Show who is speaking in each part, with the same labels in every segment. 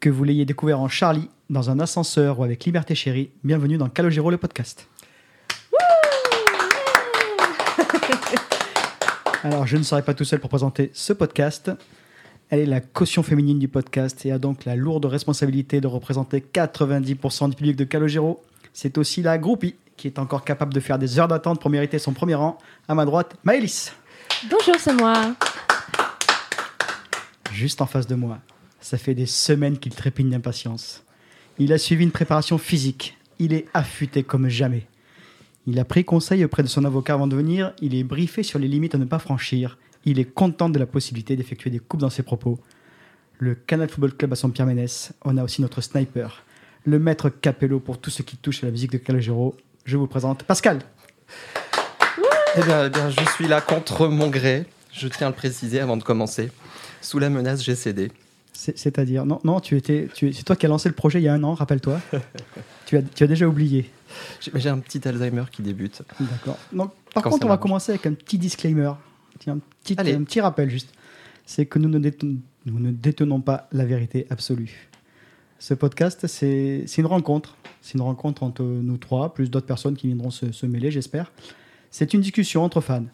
Speaker 1: Que vous l'ayez découvert en Charlie, dans un ascenseur ou avec Liberté Chérie, bienvenue dans Calogero le podcast. Alors, je ne serai pas tout seul pour présenter ce podcast. Elle est la caution féminine du podcast et a donc la lourde responsabilité de représenter 90% du public de Calogero. C'est aussi la groupie qui est encore capable de faire des heures d'attente pour mériter son premier rang. À ma droite, Maëlys.
Speaker 2: Bonjour, c'est moi.
Speaker 1: Juste en face de moi, ça fait des semaines qu'il trépigne d'impatience. Il a suivi une préparation physique. Il est affûté comme jamais. Il a pris conseil auprès de son avocat avant de venir. Il est briefé sur les limites à ne pas franchir. Il est content de la possibilité d'effectuer des coupes dans ses propos. Le Canal Football Club à son Pierre Ménès. On a aussi notre sniper, le maître Capello pour tout ce qui touche à la musique de Calogero. Je vous présente Pascal.
Speaker 3: Eh bien, eh bien, je suis là contre mon gré. Je tiens à le préciser avant de commencer. Sous la menace, j'ai cédé.
Speaker 1: C'est- C'est-à-dire, non, non, tu étais, tu, c'est toi qui as lancé le projet il y a un an, rappelle-toi. tu, as, tu as déjà oublié.
Speaker 3: J'ai un petit Alzheimer qui débute.
Speaker 1: D'accord. Donc, par
Speaker 3: Quand
Speaker 1: contre, on va commencer avec un petit disclaimer, un petit,
Speaker 3: Allez.
Speaker 1: un petit rappel juste. C'est que nous ne, déten- nous ne détenons pas la vérité absolue. Ce podcast, c'est une rencontre. C'est une rencontre entre nous trois, plus d'autres personnes qui viendront se, se mêler, j'espère. C'est une discussion entre fans.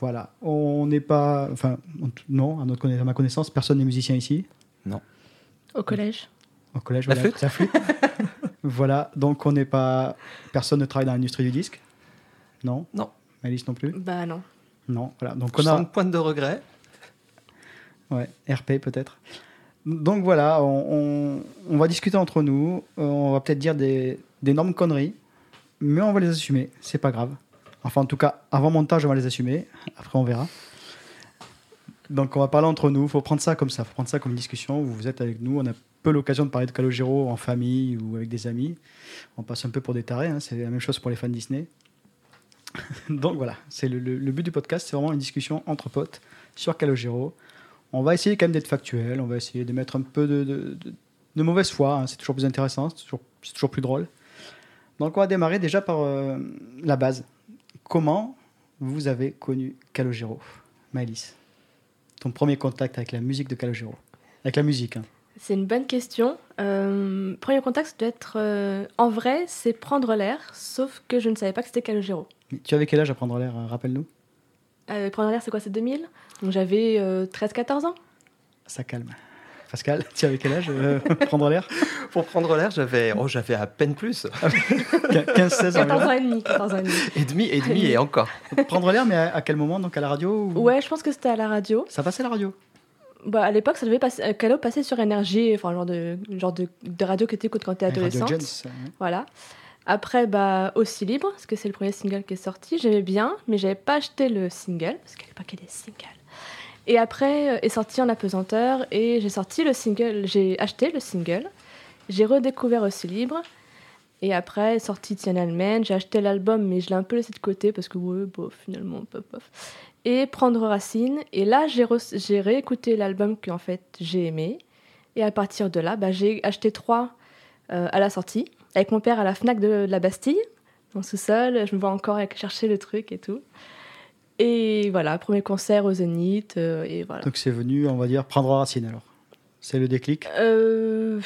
Speaker 1: Voilà. On n'est pas. Enfin, on- non, à, notre conna- à ma connaissance, personne n'est musicien ici.
Speaker 2: Au collège.
Speaker 1: Au collège,
Speaker 3: La
Speaker 1: voilà,
Speaker 3: flûte
Speaker 1: la flûte. voilà, donc on n'est pas. Personne ne travaille dans l'industrie du disque. Non
Speaker 3: Non.
Speaker 1: Alice non plus
Speaker 2: Bah non.
Speaker 1: Non, voilà. Donc
Speaker 3: Je
Speaker 1: on a.
Speaker 3: une pointe de regret.
Speaker 1: Ouais, RP peut-être. Donc voilà, on, on- on va discuter entre nous. Euh, On va peut-être dire des d'énormes conneries, mais on va les assumer. C'est pas grave. Enfin, en tout cas, avant montage, on va les assumer. Après, on verra. Donc, on va parler entre nous. Il faut prendre ça comme ça. faut prendre ça comme une discussion. Vous êtes avec nous. On a peu l'occasion de parler de Calogero en famille ou avec des amis. On passe un peu pour des tarés. hein. C'est la même chose pour les fans Disney. Donc voilà, c'est le, but du podcast. C'est vraiment une discussion entre potes sur Calogero. On va essayer quand même d'être factuel. On va essayer de mettre un peu de, mauvaise foi. hein. C'est toujours plus intéressant. C'est toujours, c'est toujours plus drôle. Donc on va démarrer déjà par euh, la base. Comment vous avez connu Calogero? Maëlys, ton premier contact avec la musique de Calogero Avec la musique, hein.
Speaker 2: C'est une bonne question. Euh, premier contact, ça doit être. euh, en vrai, c'est prendre l'air, sauf que je ne savais pas que c'était Calogero.
Speaker 1: Mais Tu avais quel âge à prendre l'air euh, Rappelle-nous?
Speaker 2: Prendre l'air, c'est quoi? C'est 2000 Donc j'avais euh, 13-14 ans.
Speaker 1: Ça calme. Pascal, tu avais quel âge euh, Prendre l'air?
Speaker 3: Pour prendre l'air, j'avais oh, j'avais à peine plus.
Speaker 1: 15-16
Speaker 2: 14
Speaker 1: ans.
Speaker 2: ans et demi. 14 ans et demi.
Speaker 3: Et demi, et demi, et encore.
Speaker 1: Prendre l'air, mais à, à quel moment Donc à la radio ou-
Speaker 2: Ouais, je pense que c'était à la radio.
Speaker 1: Ça passait à la radio?
Speaker 2: Bah, à l'époque, ça devait passer. euh, Calo passait sur énergie, enfin, genre de, genre de, de radio que tu écoutes quand tu es
Speaker 1: Radio
Speaker 2: adolescente.
Speaker 1: Jones, hein.
Speaker 2: Voilà. Après, bah, aussi libre, parce que c'est le premier single qui est sorti. J'aimais bien, mais j'avais pas acheté le single, parce qu'à l'époque, il y a des singles. Et après, euh, est sorti en apesanteur, et j'ai sorti le single, j'ai acheté le single, j'ai redécouvert aussi libre. Et après, est sorti Tiananmen, Man, j'ai acheté l'album, mais je l'ai un peu laissé de côté, parce que, ouais, bof, finalement, bof, bof. Et Prendre Racine, et là, j'ai réécouté l'album que, en fait, j'ai aimé. Et à partir de là, bah, j'ai acheté trois euh, à la sortie avec mon père à la Fnac de, de la Bastille, dans le sous-sol. Je me vois encore chercher le truc et tout. Et voilà, premier concert au Zénith, euh, et voilà.
Speaker 1: Donc c'est venu, on va dire, prendre racine alors. C'est le déclic?
Speaker 2: Euh,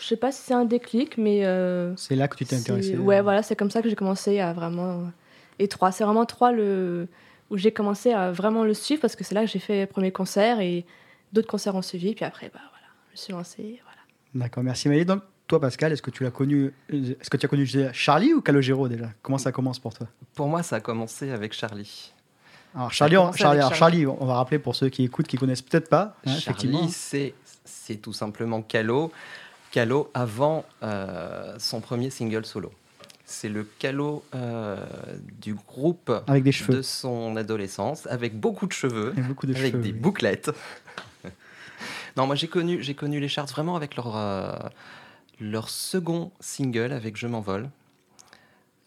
Speaker 2: je sais pas si c'est un déclic, mais. euh,
Speaker 1: C'est là que tu t'es
Speaker 2: c'est-
Speaker 1: intéressé.
Speaker 2: Ouais, voilà, c'est comme ça que j'ai commencé à vraiment. Et trois, c'est vraiment trois le... où j'ai commencé à vraiment le suivre parce que c'est là que j'ai fait le premier concert et d'autres concerts ont suivi. Puis après, bah voilà, je me suis lancée. Voilà.
Speaker 1: D'accord, merci Maëlys. Donc toi Pascal, est-ce que tu l'as connu Est-ce que tu as connu Charlie ou Calogero déjà? Comment ça commence pour toi?
Speaker 3: Pour moi, ça a commencé avec Charlie.
Speaker 1: Alors Charlie, on, Charlie, Charlie, va rappeler pour ceux qui écoutent, qui connaissent peut-être pas, hein.
Speaker 3: Charlie, c'est tout simplement Calo. Calo avant euh, son premier single solo. C'est le Calo euh, du groupe
Speaker 1: Avec des cheveux.
Speaker 3: de son adolescence, avec beaucoup de cheveux,
Speaker 1: Et beaucoup de
Speaker 3: avec
Speaker 1: cheveux.
Speaker 3: des
Speaker 1: oui.
Speaker 3: bouclettes. non, moi j'ai connu, j'ai connu les charts vraiment avec leur, euh, leur second single avec Je m'envole.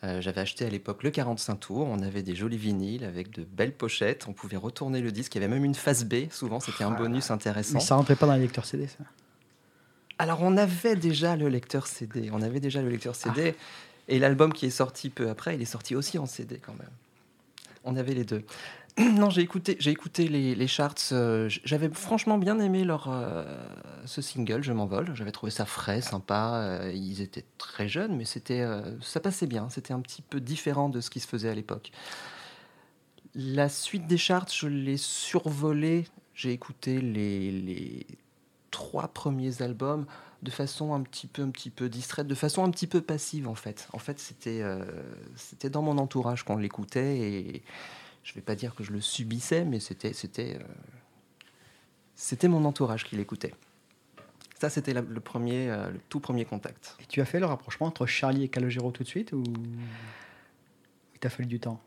Speaker 3: Euh, J'avais acheté à l'époque le 45 tours, on avait des jolis vinyles avec de belles pochettes, on pouvait retourner le disque, il y avait même une face B, souvent c'était un bonus intéressant.
Speaker 1: Mais ça rentrait pas dans les lecteurs CD, ça.
Speaker 3: Alors on avait déjà le lecteur CD, on avait déjà le lecteur CD, et l'album qui est sorti peu après, il est sorti aussi en CD quand même. On avait les deux. non, j'ai écouté, j'ai écouté les, les charts. euh, J'avais franchement bien aimé leur, euh, ce single, Je m'envole. J'avais trouvé ça frais, sympa. euh, ils étaient très jeunes, mais c'était, ça passait bien. C'était un petit peu différent de ce qui se faisait à l'époque. La suite des charts, je l'ai survolé. J'ai écouté les, les trois premiers albums de façon un petit peu, un petit peu distraite, de façon un petit peu passive en fait. En fait, c'était, c'était dans mon entourage qu'on l'écoutait et je vais pas dire que je le subissais, mais c'était, c'était, euh, c'était mon entourage qui l'écoutait. Ça, c'était la- le premier, euh, le tout premier contact.
Speaker 1: Et tu as fait le rapprochement entre Charlie et Calogero tout de suite ou il t'a fallu du temps?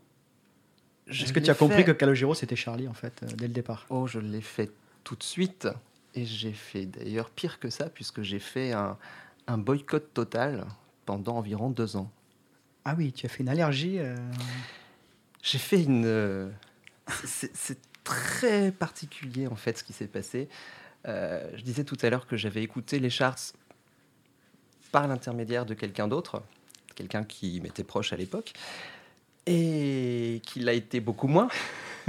Speaker 3: Je
Speaker 1: Est-ce que tu as compris que Calogero c'était Charlie en fait euh, dès le départ?
Speaker 3: Oh, je l'ai fait tout de suite. Et j'ai fait d'ailleurs pire que ça, puisque j'ai fait un, un boycott total pendant environ deux ans.
Speaker 1: Ah oui, tu as fait une allergie. euh,
Speaker 3: J'ai fait une. euh, c'est très particulier en fait ce qui s'est passé. Euh, je disais tout à l'heure que j'avais écouté les charts par l'intermédiaire de quelqu'un d'autre, quelqu'un qui m'était proche à l'époque, et qui l'a été beaucoup moins.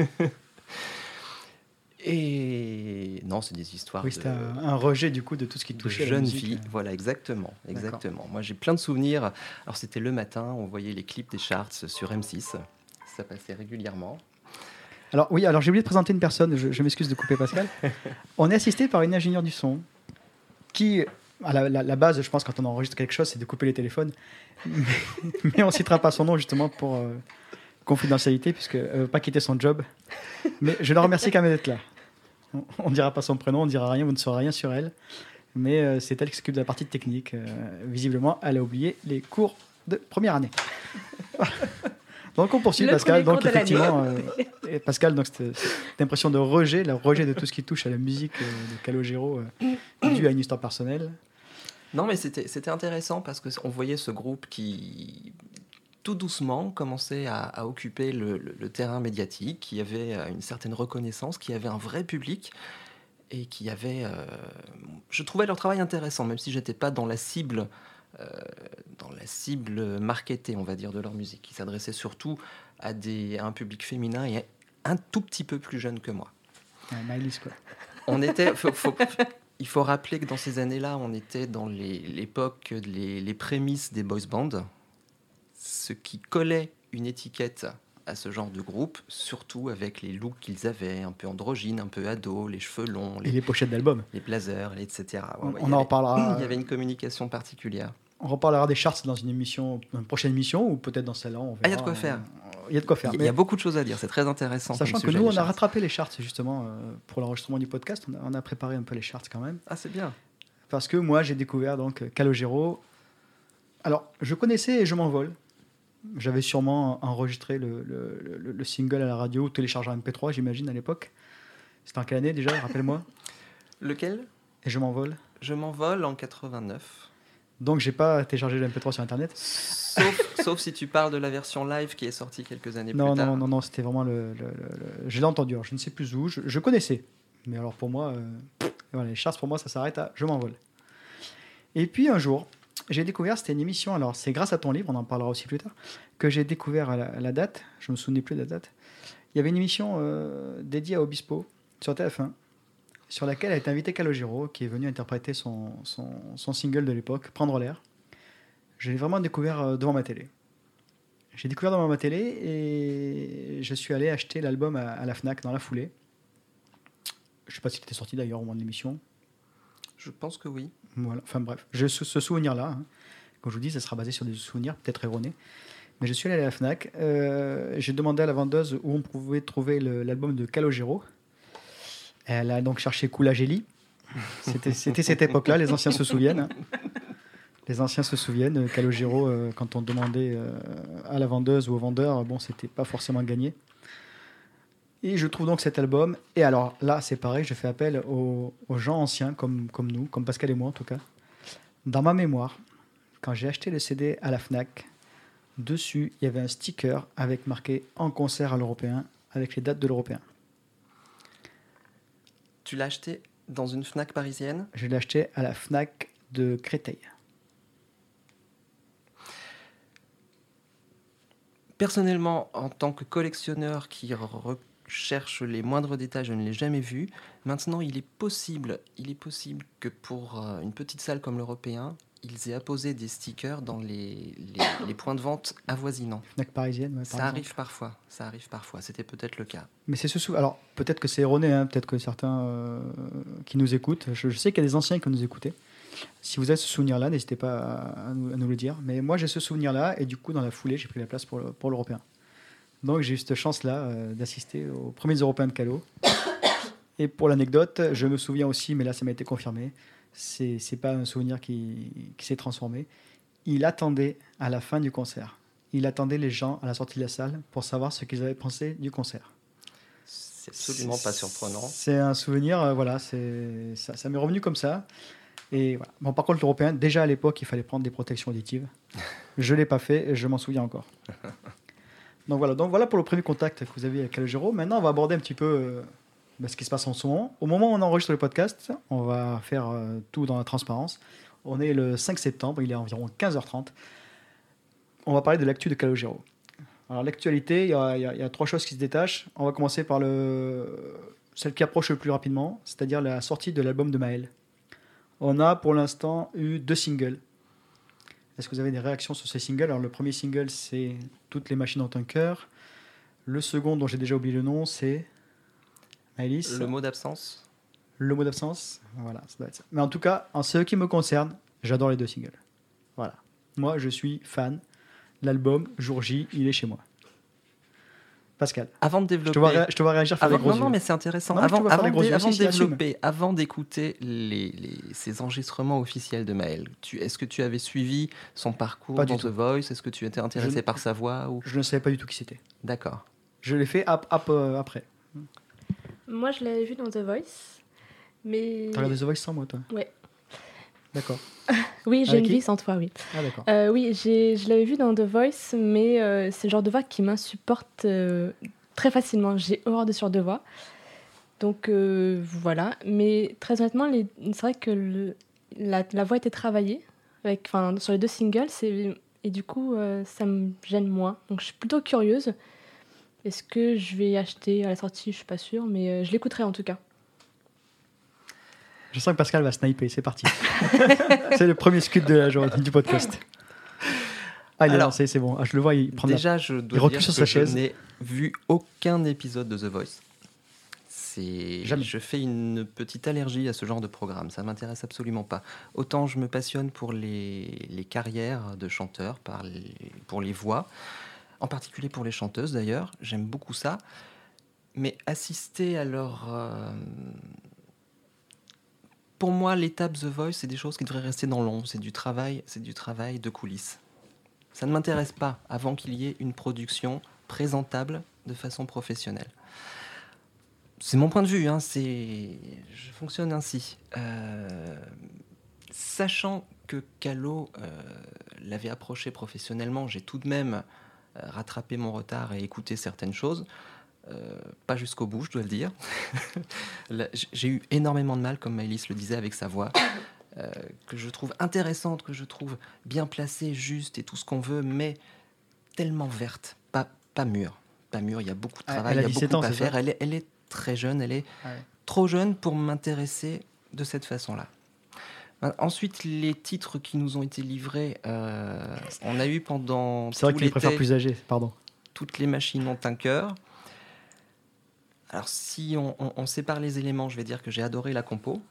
Speaker 3: et non, c'est des histoires
Speaker 1: Oui, c'était un, un rejet du coup de tout ce qui touchait
Speaker 3: jeune fille. Voilà, exactement, exactement. Moi, j'ai plein de souvenirs. Alors, c'était le matin, on voyait les clips des charts sur M6. Ça passait régulièrement.
Speaker 1: Alors oui, alors j'ai oublié de présenter une personne, je, je m'excuse de couper Pascal. on est assisté par une ingénieure du son qui, à la, la- la base, je pense, quand on enregistre quelque chose, c'est de couper les téléphones. Mais, mais on citera pas son nom justement pour euh, confidentialité, puisqu'elle ne veut pas quitter son job. Mais je la remercie quand même d'être là. On ne dira pas son prénom, on ne dira rien, vous ne saurez rien sur elle. Mais euh, c'est elle qui s'occupe de la partie technique. Euh, visiblement, elle a oublié les cours de première année. donc on poursuit
Speaker 2: Le
Speaker 1: Pascal. Donc effectivement, euh, et Pascal, donc cette, cette impression de rejet, le rejet de tout ce qui touche à la musique euh, de Calogero, euh, dû à une histoire personnelle.
Speaker 3: Non, mais c'était c'était intéressant parce qu'on voyait ce groupe qui, tout doucement, commençait à, à occuper le, le- le terrain médiatique, qui avait euh, une certaine reconnaissance, qui avait un vrai public et qui avait. euh, je trouvais leur travail intéressant, même si j'étais pas dans la cible. euh, dans la cible marketée, on va dire, de leur musique, qui s'adressait surtout à, des, à un public féminin et un tout petit peu plus jeune que moi.
Speaker 1: Maëlys, quoi.
Speaker 3: On était, faut- faut- il faut rappeler que dans ces années-là, on était dans les- l'époque, les, les prémices des boys bands, ce qui collait une étiquette à ce genre de groupe, surtout avec les looks qu'ils avaient, un peu androgynes, un peu ado, les cheveux longs,
Speaker 1: Et
Speaker 3: les,
Speaker 1: les pochettes d'albums.
Speaker 3: les blazers, les etc. Ouais,
Speaker 1: On,
Speaker 3: ouais,
Speaker 1: en
Speaker 3: avait-
Speaker 1: reparlera.
Speaker 3: Il y avait une communication particulière.
Speaker 1: On reparlera des charts dans une émission, une prochaine émission, ou peut-être dans celle-là.
Speaker 3: Ah, il y a de quoi faire.
Speaker 1: Il y a de quoi faire.
Speaker 3: Il y, a- beaucoup de choses à dire, c'est très intéressant.
Speaker 1: Sachant que nous, on a rattrapé les charts justement euh, pour l'enregistrement du podcast. On a, on a préparé un peu les charts quand même.
Speaker 3: Ah, c'est bien.
Speaker 1: Parce que moi, j'ai découvert donc Calogero. Alors, je connaissais et je m'envole. J'avais sûrement enregistré le, le- le- le single à la radio, ou téléchargé en MP3, j'imagine, à l'époque. C'était en quelle année déjà Rappelle-moi?
Speaker 3: Lequel?
Speaker 1: Et je m'envole.
Speaker 3: Je m'envole en 89.
Speaker 1: Donc, j'ai pas téléchargé le MP3 sur Internet.
Speaker 3: Sauf, sauf si tu parles de la version live qui est sortie quelques années
Speaker 1: Non,
Speaker 3: plus tard.
Speaker 1: non, non, non, c'était vraiment le. le- le- le- Je l'ai entendu, alors je ne sais plus où, je, je connaissais. Mais alors pour moi, euh, voilà, les charts, pour moi, ça s'arrête à je m'envole. Et puis un jour, j'ai découvert, c'était une émission, alors c'est grâce à ton livre, on en parlera aussi plus tard, que j'ai découvert à la, à la date, je me souvenais plus de la date. Il y avait une émission euh, dédiée à Obispo sur TF1, sur laquelle a été invité Calogero, qui est venu interpréter son, son, son single de l'époque, Prendre l'air. Je l'ai vraiment découvert euh, devant ma télé. J'ai découvert devant ma télé et je suis allé acheter l'album à, à la Fnac dans la foulée. Je sais pas s'il était sorti d'ailleurs au moment de l'émission.
Speaker 3: Je pense que oui.
Speaker 1: Voilà. Enfin bref, j'ai ce, souvenir-là. hein. Comme je vous dis, ça sera basé sur des souvenirs peut-être erronés. Mais je suis allé à la Fnac. euh, j'ai demandé à la vendeuse où on pouvait trouver l'album de Calogero. Elle a donc cherché Coulageli. C'était cette époque-là, les anciens se souviennent. Les anciens se souviennent, euh, Calogero, euh, quand on demandait euh, à la vendeuse ou au vendeur, bon, c'était pas forcément gagné. Et je trouve donc cet album. Et alors là, c'est pareil, je fais appel aux, aux gens anciens comme, comme nous, comme Pascal et moi en tout cas. Dans ma mémoire, quand j'ai acheté le CD à la Fnac, dessus, il y avait un sticker avec marqué en concert à l'européen, avec les dates de l'européen.
Speaker 3: Tu l'as acheté dans une Fnac parisienne?
Speaker 1: Je l'ai acheté à la Fnac de Créteil.
Speaker 3: Personnellement, en tant que collectionneur qui cherche les moindres détails, je ne l'ai jamais vu. Maintenant, il est possible, il est possible que pour euh, une petite salle comme l'Européen, ils aient apposé des stickers dans les, les- les points de vente avoisinants.
Speaker 1: Fnac parisienne. ouais, par
Speaker 3: Ça
Speaker 1: exemple.
Speaker 3: arrive parfois, ça arrive parfois. C'était peut-être le cas.
Speaker 1: Mais c'est ce sou- Alors, peut-être que c'est erroné, hein, peut-être que certains euh, qui nous écoutent, je, je sais qu'il y a des anciens qui nous écoutaient. Si vous avez ce souvenir-là, n'hésitez pas à, à nous, à nous le dire. Mais moi, j'ai ce souvenir-là, et du coup, dans la foulée, j'ai pris la place pour le- pour l'Européen. Donc, j'ai eu cette chance-là euh, d'assister aux premiers Européens de Calo. Et pour l'anecdote, je me souviens aussi, mais là, ça m'a été confirmé, c'est c'est pas un souvenir qui, qui s'est transformé. Il attendait à la fin du concert. Il attendait les gens à la sortie de la salle pour savoir ce qu'ils avaient pensé du concert.
Speaker 3: C'est absolument pas surprenant.
Speaker 1: C'est un souvenir, euh, voilà, c'est ça, ça m'est revenu comme ça. Et voilà. Bon, par contre, l'européen, déjà à l'époque, il fallait prendre des protections auditives. Je l'ai pas fait, et je m'en souviens encore. Donc voilà, donc voilà pour le premier contact que vous avez avec Calogero. Maintenant, on va aborder un petit peu euh, bah, ce qui se passe en ce moment. Au moment où on enregistre le podcast, on va faire euh, tout dans la transparence. On est le 5 septembre, il est environ 15h30. On va parler de l'actu de Calogero. Alors l'actualité, il y, a- trois choses qui se détachent. On va commencer par le, celle qui approche le plus rapidement, c'est-à-dire la sortie de l'album de Maël. On a pour l'instant eu deux singles. Est-ce que vous avez des réactions sur ces singles? Alors le premier single, c'est Toutes les machines ont un cœur. Le second, dont j'ai déjà oublié le nom, c'est
Speaker 3: Le mot d'absence
Speaker 1: Le mot d'absence, voilà, ça doit être ça. Mais en tout cas, en ce qui me concerne, j'adore les deux singles. Voilà. Moi, je suis fan. L'album, jour J, il est chez moi. Pascal,
Speaker 3: Avant de
Speaker 1: je
Speaker 3: développer.
Speaker 1: te vois, ré- je te vois réagir faire
Speaker 3: Avant- non, non, mais c'est intéressant.
Speaker 1: Non,
Speaker 3: avant de, avant développer, avant d'écouter les, les- ces enregistrements officiels de Maël, est-ce que tu avais suivi son parcours
Speaker 1: Pas
Speaker 3: dans
Speaker 1: tout.
Speaker 3: The Voice? Est-ce que tu étais intéressé
Speaker 1: Je-
Speaker 3: par sa voix ou...
Speaker 1: Je ne savais pas du tout qui c'était.
Speaker 3: D'accord.
Speaker 1: Je l'ai fait ap- ap- euh, après.
Speaker 2: Moi, je l'avais vu dans The Voice. Mais.
Speaker 1: T'as regardé The Voice sans moi, toi
Speaker 2: Ouais.
Speaker 1: D'accord.
Speaker 2: Oui, j'ai une vie sans toi, oui.
Speaker 1: Ah, d'accord.
Speaker 2: Euh, oui, je l'avais vu dans The Voice, mais euh, c'est le genre de voix qui m'insupporte euh, très facilement. J'ai horreur de sur de voix. Donc euh, voilà. Mais très honnêtement, les- c'est vrai que le- la, la voix était travaillée avec, enfin, sur les deux singles. Et du coup, ça me gêne moins. Donc je suis plutôt curieuse. Est-ce que je vais acheter à la sortie? Je suis pas sûre, mais euh, je l'écouterai en tout cas.
Speaker 1: Je sens que Pascal va sniper, c'est parti. c'est le premier scud de la journée du podcast. Ah, il est
Speaker 3: Alors,
Speaker 1: lancé, c'est bon. Ah, je le vois, il prend de la-
Speaker 3: Déjà, je dois
Speaker 1: recule
Speaker 3: dire
Speaker 1: sur
Speaker 3: que
Speaker 1: sa
Speaker 3: je
Speaker 1: chaise.
Speaker 3: n'ai vu aucun épisode de The Voice. C'est,
Speaker 1: Jamais.
Speaker 3: je fais une petite allergie à ce genre de programme. Ça m'intéresse absolument pas. Autant je me passionne pour les, les carrières de chanteurs, par les- pour les voix, en particulier pour les chanteuses d'ailleurs. J'aime beaucoup ça. Mais assister à leur. euh, Pour moi, l'étape The Voice, c'est des choses qui devraient rester dans l'ombre. C'est du travail, c'est du travail de coulisses. Ça ne m'intéresse pas avant qu'il y ait une production présentable de façon professionnelle. C'est mon point de vue, hein, je fonctionne ainsi. Euh, Sachant que Calo euh, l'avait approché professionnellement, j'ai tout de même euh, rattrapé mon retard et écouté certaines choses. Euh, pas jusqu'au bout, je dois le dire. J'ai eu énormément de mal, comme Maëlys le disait, avec sa voix, euh, que je trouve intéressante, que je trouve bien placée, juste et tout ce qu'on veut, mais tellement verte, pas, pas mûre. Pas mûre, il y a beaucoup de travail, il y a
Speaker 1: 17
Speaker 3: beaucoup
Speaker 1: ans,
Speaker 3: à faire. Elle est, elle est très jeune, elle est
Speaker 1: Ouais.
Speaker 3: trop jeune pour m'intéresser de cette façon-là. Euh, Ensuite, les titres qui nous ont été livrés, euh, on a eu pendant
Speaker 1: C'est vrai
Speaker 3: tout
Speaker 1: qu'il préfère
Speaker 3: l'été
Speaker 1: plus âgé, pardon.
Speaker 3: toutes les machines ont un cœur. Alors si on, on- on sépare les éléments, je vais dire que j'ai adoré la compo,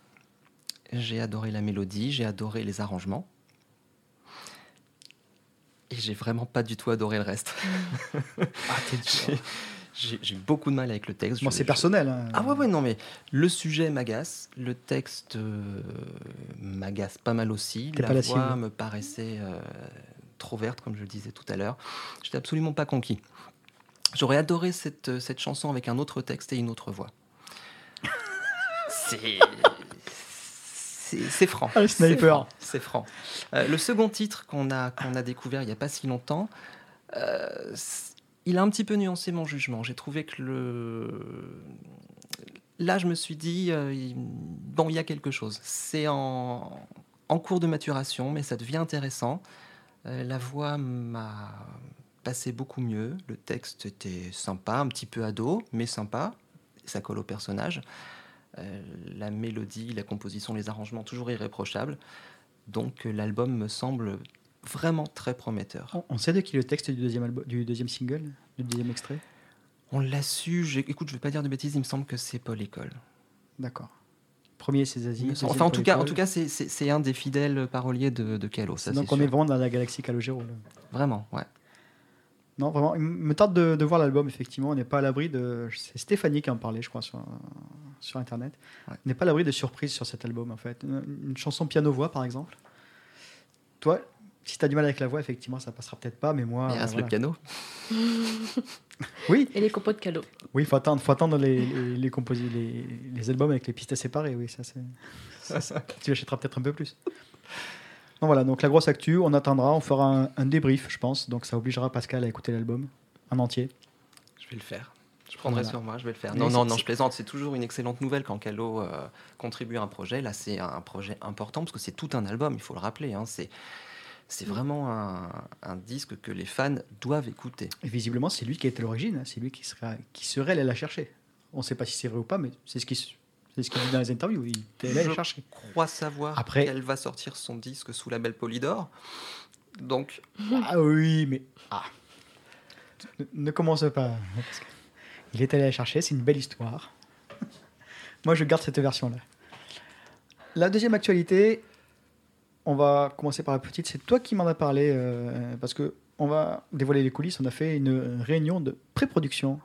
Speaker 3: j'ai adoré la mélodie, j'ai adoré les arrangements. Et j'ai vraiment pas du tout adoré le reste.
Speaker 1: Ah, t'es
Speaker 3: J'ai- beaucoup de mal avec le texte.
Speaker 1: Bon,
Speaker 3: Je-
Speaker 1: c'est
Speaker 3: je-
Speaker 1: personnel. hein.
Speaker 3: ah ouais, ouais, non, mais le sujet m'agace, le texte euh, m'agace pas mal aussi. La
Speaker 1: pas la
Speaker 3: voix
Speaker 1: cible.
Speaker 3: me paraissait euh, trop verte, comme je le disais tout à l'heure. J'étais absolument pas conquis. J'aurais adoré cette, euh, cette chanson avec un autre texte et une autre voix. C'est. C'est franc.
Speaker 1: Ah,
Speaker 3: C'est franc. Euh, le second titre qu'on a, qu'on a découvert il n'y a pas si longtemps, euh, il a un petit peu nuancé mon jugement. J'ai trouvé que le. Là, je me suis dit, euh, bon, il y a quelque chose. C'est en, en cours de maturation, mais ça devient intéressant. Euh, la voix m'a passait beaucoup mieux. Le texte était sympa, un petit peu ado, mais sympa. Ça colle au personnage. Euh, la mélodie, la composition, les arrangements, toujours irréprochables. Donc l'album me semble vraiment très prometteur.
Speaker 1: On, on sait de qui le texte du deuxième, album, du deuxième single, du deuxième extrait?
Speaker 3: On l'a su, écoute, je vais pas dire de bêtises, il me semble que c'est Paul École.
Speaker 1: D'accord. Premier, c'est Zazie.
Speaker 3: Enfin, en
Speaker 1: Paul
Speaker 3: tout cas, en tout cas, c'est- un des fidèles paroliers de, de Calo. Ça,
Speaker 1: Donc on est vraiment dans la galaxie Calogero. là.
Speaker 3: Vraiment, ouais.
Speaker 1: Non, vraiment, il me tarde de, de voir l'album, effectivement. On n'est pas à l'abri de. C'est Stéphanie qui en parlait, je crois, sur, sur Internet.
Speaker 3: Ouais.
Speaker 1: On n'est pas à l'abri de surprises sur cet album, en fait. Une, une chanson piano-voix, par exemple. Toi, si tu as du mal avec la voix, effectivement, ça passera peut-être pas, mais moi.
Speaker 3: Il
Speaker 1: euh,
Speaker 3: reste
Speaker 1: voilà.
Speaker 3: le piano.
Speaker 1: Oui,
Speaker 2: Et les compos de Calo.
Speaker 1: oui, faut attendre, faut attendre les, les, les, composi- les, les albums avec les pistes séparées, oui, ça c'est. tu achèteras peut-être un peu plus. Donc voilà, donc la grosse actu, on attendra, on fera un, un débrief, je pense, donc ça obligera Pascal à écouter l'album en entier.
Speaker 3: Je vais le faire. Je prendrai
Speaker 1: Voilà.
Speaker 3: sur moi, je vais le faire.
Speaker 1: Mais
Speaker 3: Non, non, non, je plaisante. C'est toujours une excellente nouvelle quand Calo euh, contribue à un projet. Là, c'est un projet important parce que c'est tout un album, il faut le rappeler. hein. C'est, c'est vraiment un, un disque que les fans doivent écouter.
Speaker 1: Et visiblement, c'est lui qui a été à l'origine, hein, c'est lui qui, sera, qui serait allé la chercher. On ne sait pas si c'est vrai ou pas, mais c'est ce qu'il c'est ce qu'il dit dans les interviews, il était allé la
Speaker 3: Je
Speaker 1: chercher.
Speaker 3: crois savoir
Speaker 1: Après-
Speaker 3: qu'elle va sortir son disque sous label Polydor. Donc,
Speaker 1: Ah oui, mais. Ah. Ne, ne commence pas. Pascal. Il est allé la chercher, c'est une belle histoire. Moi, je garde cette version-là. La deuxième actualité, on va commencer par la petite. C'est toi qui m'en as parlé, euh, parce que on va dévoiler les coulisses. On a fait une réunion de pré-production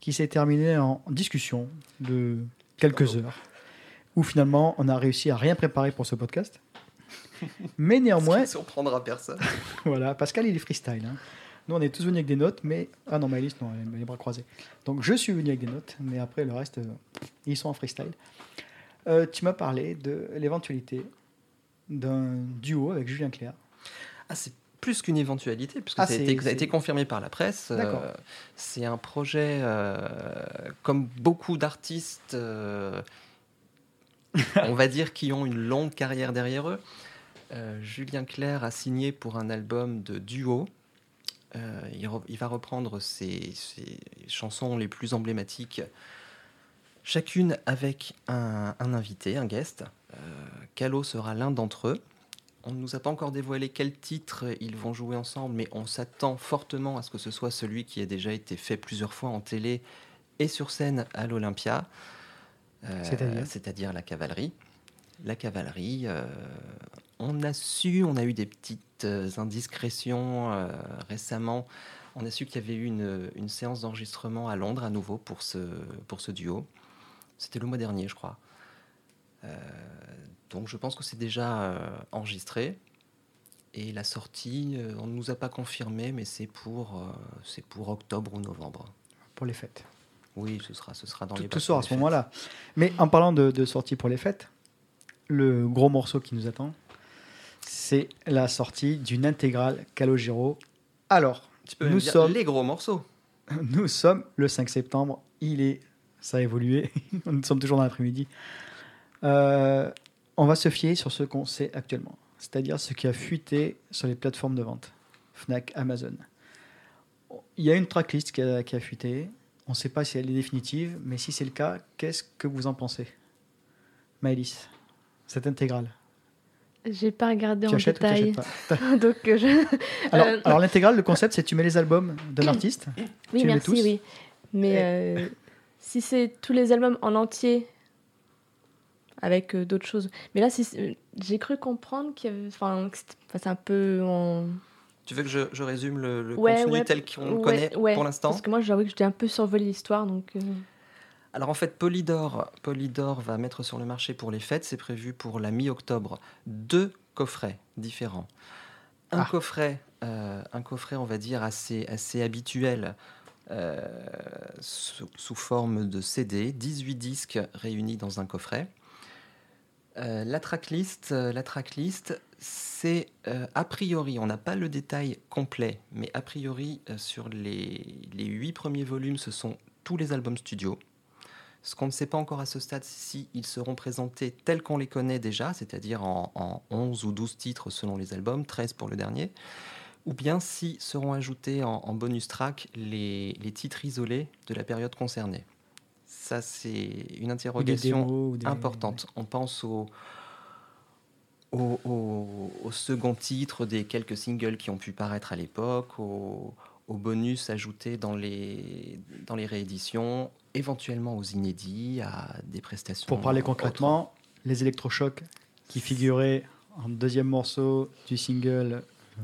Speaker 1: qui s'est terminée en discussion de quelques heures, où finalement on a réussi à rien préparer pour ce podcast. Mais néanmoins,
Speaker 3: ça ne surprendra personne.
Speaker 1: voilà, Pascal, il est freestyle. hein. Nous, on est tous venus avec des notes, mais. Ah non, Maëlys, non, elle les bras croisés. Donc, je suis venu avec des notes, mais après, le reste, euh, ils sont en freestyle. Euh, tu m'as parlé de l'éventualité d'un duo avec Julien Clerc.
Speaker 3: Ah, c'est plus qu'une éventualité, puisque
Speaker 1: Ah,
Speaker 3: ça, a été, ça a
Speaker 1: c'est-
Speaker 3: été confirmé par la presse. Euh, c'est un projet, euh, comme beaucoup d'artistes, euh, on va dire, qui ont une longue carrière derrière eux. Julien Clerc a signé pour un album de duo. Il, re- il va reprendre ses, ses chansons les plus emblématiques, chacune avec un, un invité, un guest. Euh, Calo sera l'un d'entre eux. On ne nous a pas encore dévoilé quel titre ils vont jouer ensemble, mais on s'attend fortement à ce que ce soit celui qui a déjà été fait plusieurs fois en télé et sur scène à l'Olympia, Euh,
Speaker 1: C'est-à-dire
Speaker 3: la cavalerie. La cavalerie, euh, on a su, on a eu des petites indiscrétions euh, récemment. On a su qu'il y avait eu une, une séance d'enregistrement à Londres à nouveau pour ce, pour ce duo. C'était le mois dernier, je crois. Euh, donc je pense que c'est déjà euh, enregistré. Et la sortie, euh, on ne nous a pas confirmé, mais c'est pour, c'est pour octobre ou novembre.
Speaker 1: pour les fêtes.
Speaker 3: Oui, ce sera, ce sera dans
Speaker 1: Tout,
Speaker 3: les
Speaker 1: tout sort à ce moment-là. Mais en parlant de, de sortie pour les fêtes, le gros morceau qui nous attend, c'est la sortie d'une intégrale Calogero. Alors,
Speaker 3: Tu peux
Speaker 1: Nous
Speaker 3: dire
Speaker 1: sommes-
Speaker 3: les gros morceaux.
Speaker 1: Nous sommes le 5 septembre. Il est. Ça a évolué. Nous sommes toujours dans l'après-midi. Euh, on va se fier sur ce qu'on sait actuellement, c'est-à-dire ce qui a fuité sur les plateformes de vente Fnac, Amazon. Il y a une tracklist qui a, qui a fuité. On ne sait pas si elle est définitive, mais si c'est le cas, qu'est-ce que vous en pensez? Maëlys, cette intégrale.
Speaker 2: J'ai pas regardé
Speaker 1: tu
Speaker 2: en détail.
Speaker 1: pas?
Speaker 2: Donc, euh, je...
Speaker 1: Alors,
Speaker 2: Euh,
Speaker 1: alors l'intégrale, le concept, c'est tu mets les albums d'un artiste.
Speaker 2: Oui,
Speaker 1: Tu les mets
Speaker 2: merci,
Speaker 1: tous
Speaker 2: oui. Mais euh, si c'est tous les albums en entier avec euh, d'autres choses. Mais là, euh, j'ai cru comprendre qu'il y avait. Enfin, que c'était- enfin, c'est un peu en.
Speaker 3: Tu veux que je, je résume le, le
Speaker 2: Ouais,
Speaker 3: contenu
Speaker 2: ouais,
Speaker 3: tel qu'on le connaît
Speaker 2: ouais,
Speaker 3: pour l'instant
Speaker 2: Parce que moi, j'avoue que j'étais un peu survolé l'histoire. Donc, euh,
Speaker 3: Alors en fait, Polydor, Polydor va mettre sur le marché pour les fêtes, c'est prévu pour la mi-octobre, deux coffrets différents. Un
Speaker 1: Ah.
Speaker 3: coffret, euh, un coffret, on va dire assez assez habituel, euh, sous, sous forme de CD, 18 disques réunis dans un coffret. Euh, la tracklist, euh, la tracklist, c'est euh, a priori, on n'a pas le détail complet, mais a priori sur les, les huit premiers volumes, ce sont tous les albums studio. Ce qu'on ne sait pas encore à ce stade, si ils seront présentés tels qu'on les connaît déjà, c'est-à-dire en, en 11 ou 12 titres selon les albums, 13 pour le dernier, ou bien si seront ajoutés en, bonus track les titres isolés de la période concernée. Ça, c'est une interrogation
Speaker 1: démos, ou des-
Speaker 3: importante. On pense au, au, au- au second titre des quelques singles qui ont pu paraître à l'époque, au, au bonus ajoutés dans les, dans les rééditions, éventuellement aux inédits, à des prestations.
Speaker 1: Pour parler
Speaker 3: autres.
Speaker 1: concrètement, les électrochocs qui figuraient en deuxième morceau du single, euh,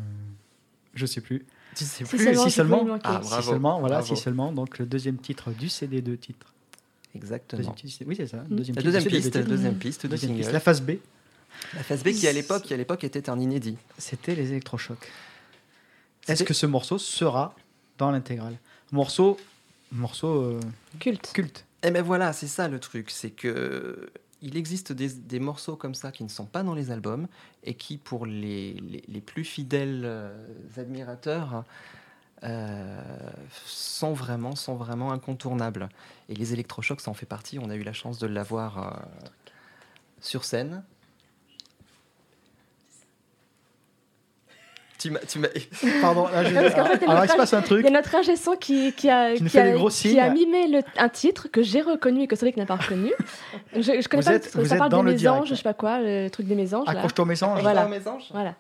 Speaker 1: je sais plus.
Speaker 3: Tu sais
Speaker 2: Si
Speaker 3: plus.
Speaker 2: seulement,
Speaker 1: si seulement.
Speaker 2: manquer.
Speaker 3: Ah,
Speaker 1: si seulement, voilà,
Speaker 3: bravo.
Speaker 1: si seulement. Donc le deuxième titre du CD de titre.
Speaker 3: Exactement.
Speaker 1: Oui, c'est ça.
Speaker 2: Mm.
Speaker 1: Deuxième
Speaker 3: La deuxième piste, deuxième piste
Speaker 1: Deuxième piste. La phase B,
Speaker 3: La phase B qui à l'époque, qui à l'époque était un inédit.
Speaker 1: c'était les électrochocs. Est-ce que ce morceau sera dans l'intégrale? Morceau, morceau euh,
Speaker 2: Culte.
Speaker 1: culte.
Speaker 3: Eh ben voilà, c'est ça le truc, c'est que il existe des, des morceaux comme ça qui ne sont pas dans les albums et qui, pour les, les- les plus fidèles euh, admirateurs, euh, sont vraiment sont vraiment incontournables. Et les électrochocs, ça en fait partie. On a eu la chance de l'avoir euh, sur scène. Tu m'as, tu m'as-
Speaker 1: Pardon, là, je...
Speaker 2: parce qu'en fait, il y a
Speaker 1: alors il
Speaker 2: notre
Speaker 1: se passe un
Speaker 2: Il
Speaker 1: truc.
Speaker 2: y a notre ingé son qui, qui a,
Speaker 1: Qui fait
Speaker 2: a, qui a mimé le- un titre que j'ai reconnu et que Cédric n'a pas reconnu. Je, je connais
Speaker 1: Vous
Speaker 2: pas le
Speaker 1: êtes-
Speaker 2: titre,
Speaker 1: vous
Speaker 2: ça
Speaker 1: êtes
Speaker 2: parle
Speaker 1: dans
Speaker 2: des
Speaker 1: le direct.
Speaker 2: mésanges, je sais pas quoi, le truc des mésanges.
Speaker 1: Accroche-toi au message.
Speaker 2: Voilà.
Speaker 3: mésange
Speaker 2: Voilà.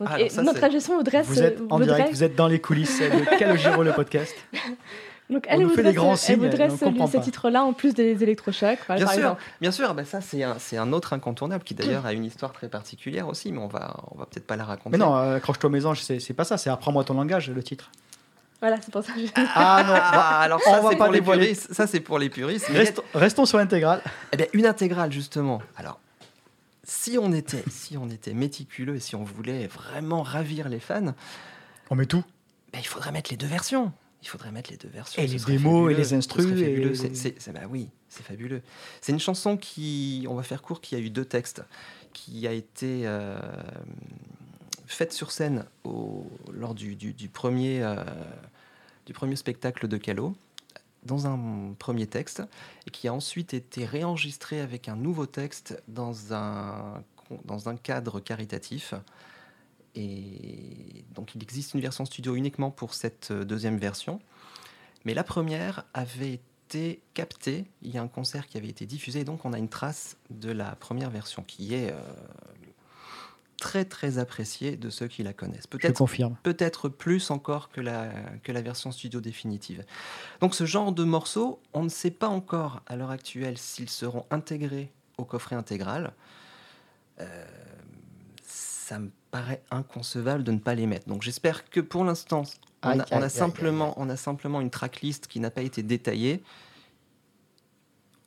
Speaker 2: Donc,
Speaker 3: Ah,
Speaker 2: et
Speaker 3: alors ça,
Speaker 2: notre son voudrait
Speaker 1: Vous êtes en
Speaker 2: voudrait-
Speaker 1: direct, vous êtes dans les coulisses de Calogero le podcast.
Speaker 2: Donc
Speaker 1: On
Speaker 2: elle
Speaker 1: nous fait des grands signes,
Speaker 2: elle voudrait
Speaker 1: mais on
Speaker 2: ce,
Speaker 1: comprend
Speaker 2: ce titre-là en plus des électrochocs, voilà,
Speaker 3: Bien
Speaker 2: par
Speaker 3: sûr,
Speaker 2: exemple.
Speaker 3: bien sûr, ça c'est un, un autre incontournable qui d'ailleurs a une histoire très particulière aussi, mais on va, on va peut-être pas la raconter.
Speaker 1: Mais non, euh, accroche-toi au mésange, c'est pas ça, c'est apprends-moi ton langage, le titre.
Speaker 2: Voilà, c'est pour ça que je...
Speaker 1: Ah non,
Speaker 3: Ah, alors
Speaker 1: on
Speaker 3: ça
Speaker 1: va
Speaker 3: c'est
Speaker 1: pas
Speaker 3: pour les puristes. Ça c'est pour les puristes. mais-
Speaker 1: Restons, restons sur l'intégrale.
Speaker 3: Eh bien, une intégrale justement. Alors, si on était, si on était méticuleux et si on voulait vraiment ravir les fans,
Speaker 1: On met tout.
Speaker 3: ben, il faudrait mettre les deux versions. Il faudrait mettre les deux versions.
Speaker 1: Et les démos et les instrus et-.
Speaker 3: C'est- bah oui, c'est fabuleux. C'est une chanson qui, on va faire court, qui a eu deux textes, qui a été euh, faite sur scène au- lors du, du- du premier, euh, du premier spectacle de Calo, dans un premier texte, et qui a ensuite été réenregistré avec un nouveau texte dans un, dans un cadre caritatif. Et donc il existe une version studio uniquement pour cette euh, deuxième version. Mais la première avait été captée. Il y a un concert qui avait été diffusé, donc on a une trace de la première version qui est euh, très très appréciée de ceux qui la connaissent. Peut-être
Speaker 1: confirme.
Speaker 3: peut-être plus encore que la, que la version studio définitive. Donc ce genre de morceaux, on ne sait pas encore à l'heure actuelle s'ils seront intégrés au coffret intégral. Euh, ça me paraît inconcevable de ne pas les mettre. Donc j'espère que pour l'instant, on, on a simplement, on a simplement une tracklist qui n'a pas été détaillée.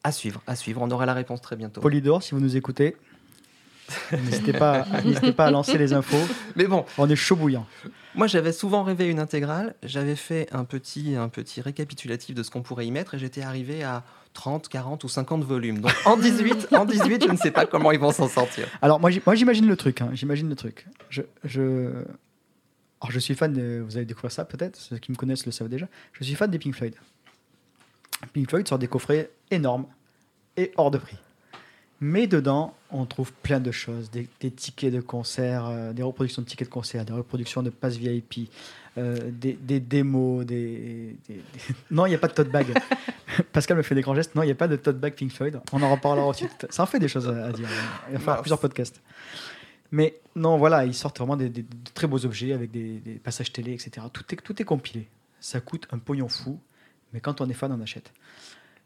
Speaker 3: À suivre, à suivre. On aura la réponse très bientôt.
Speaker 1: Polydor, si vous nous écoutez, n'hésitez pas, n'hésitez pas à lancer les infos.
Speaker 3: Mais bon,
Speaker 1: On est chaud bouillant.
Speaker 3: Moi, j'avais souvent rêvé une intégrale. J'avais fait un petit, un petit récapitulatif de ce qu'on pourrait y mettre et j'étais arrivé à 30, 40 ou 50 volumes. Donc en 18, en 18 je ne sais pas comment ils vont s'en sortir.
Speaker 1: Alors moi j'imagine le truc. hein, J'imagine le truc. Je, je... Alors, je suis fan. De... Vous avez découvert ça peut-être. Ceux qui me connaissent le savent déjà. Je suis fan des Pink Floyd. Pink Floyd sort des coffrets énormes et hors de prix. Mais dedans, on trouve plein de choses. Des, des tickets de concert, euh, des reproductions de tickets de concert, des reproductions de passes VIP, euh, des, des démos, des... Non, il n'y a pas de tote bag. Pascal me fait des grands gestes. Non, il n'y a pas de tote bag Pink Floyd. On en reparlera aussi. Ça en fait des choses à, à dire. Il va falloir plusieurs podcasts. Mais non, voilà, ils sortent vraiment des, des- de très beaux objets avec des, des passages télé, etc. Tout est, tout est compilé. Ça coûte un pognon fou, mais quand on est fan, on achète.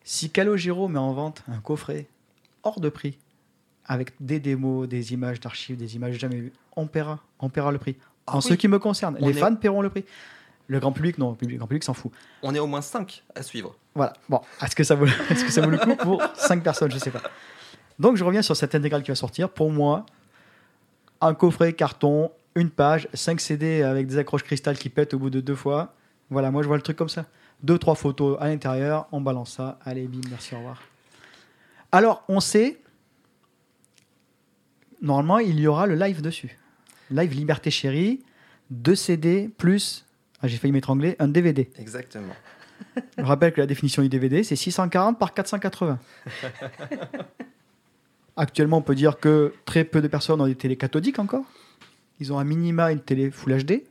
Speaker 1: Si Calogero met en vente un coffret hors de prix, avec des démos, des images d'archives, des images jamais vues, on paiera, on paiera le prix.
Speaker 3: Ah
Speaker 1: en
Speaker 3: oui.
Speaker 1: ce qui me concerne,
Speaker 3: On
Speaker 1: les
Speaker 3: est-
Speaker 1: fans paieront le prix. Le grand public, non, le grand public s'en fout.
Speaker 3: On est au moins 5 à suivre.
Speaker 1: Voilà. Bon, est-ce que ça vaut, est-ce que ça vaut le coup pour 5 personnes? Je sais pas. Donc je reviens sur cette intégrale qui va sortir. Pour moi, un coffret carton, une page, 5 CD avec des accroches cristal qui pètent au bout de deux fois. Voilà, moi je vois le truc comme ça. Deux, trois photos à l'intérieur, on balance ça. Allez, bim, merci, au revoir. Alors, on sait, normalement, il y aura le live dessus. Live Liberté Chérie, deux CD plus, ah, j'ai failli m'étrangler, un DVD.
Speaker 3: Exactement.
Speaker 1: Je rappelle que la définition du DVD, c'est 640 par 480. Actuellement, on peut dire que très peu de personnes ont des télé cathodiques encore. Ils ont un minima une télé Full HD.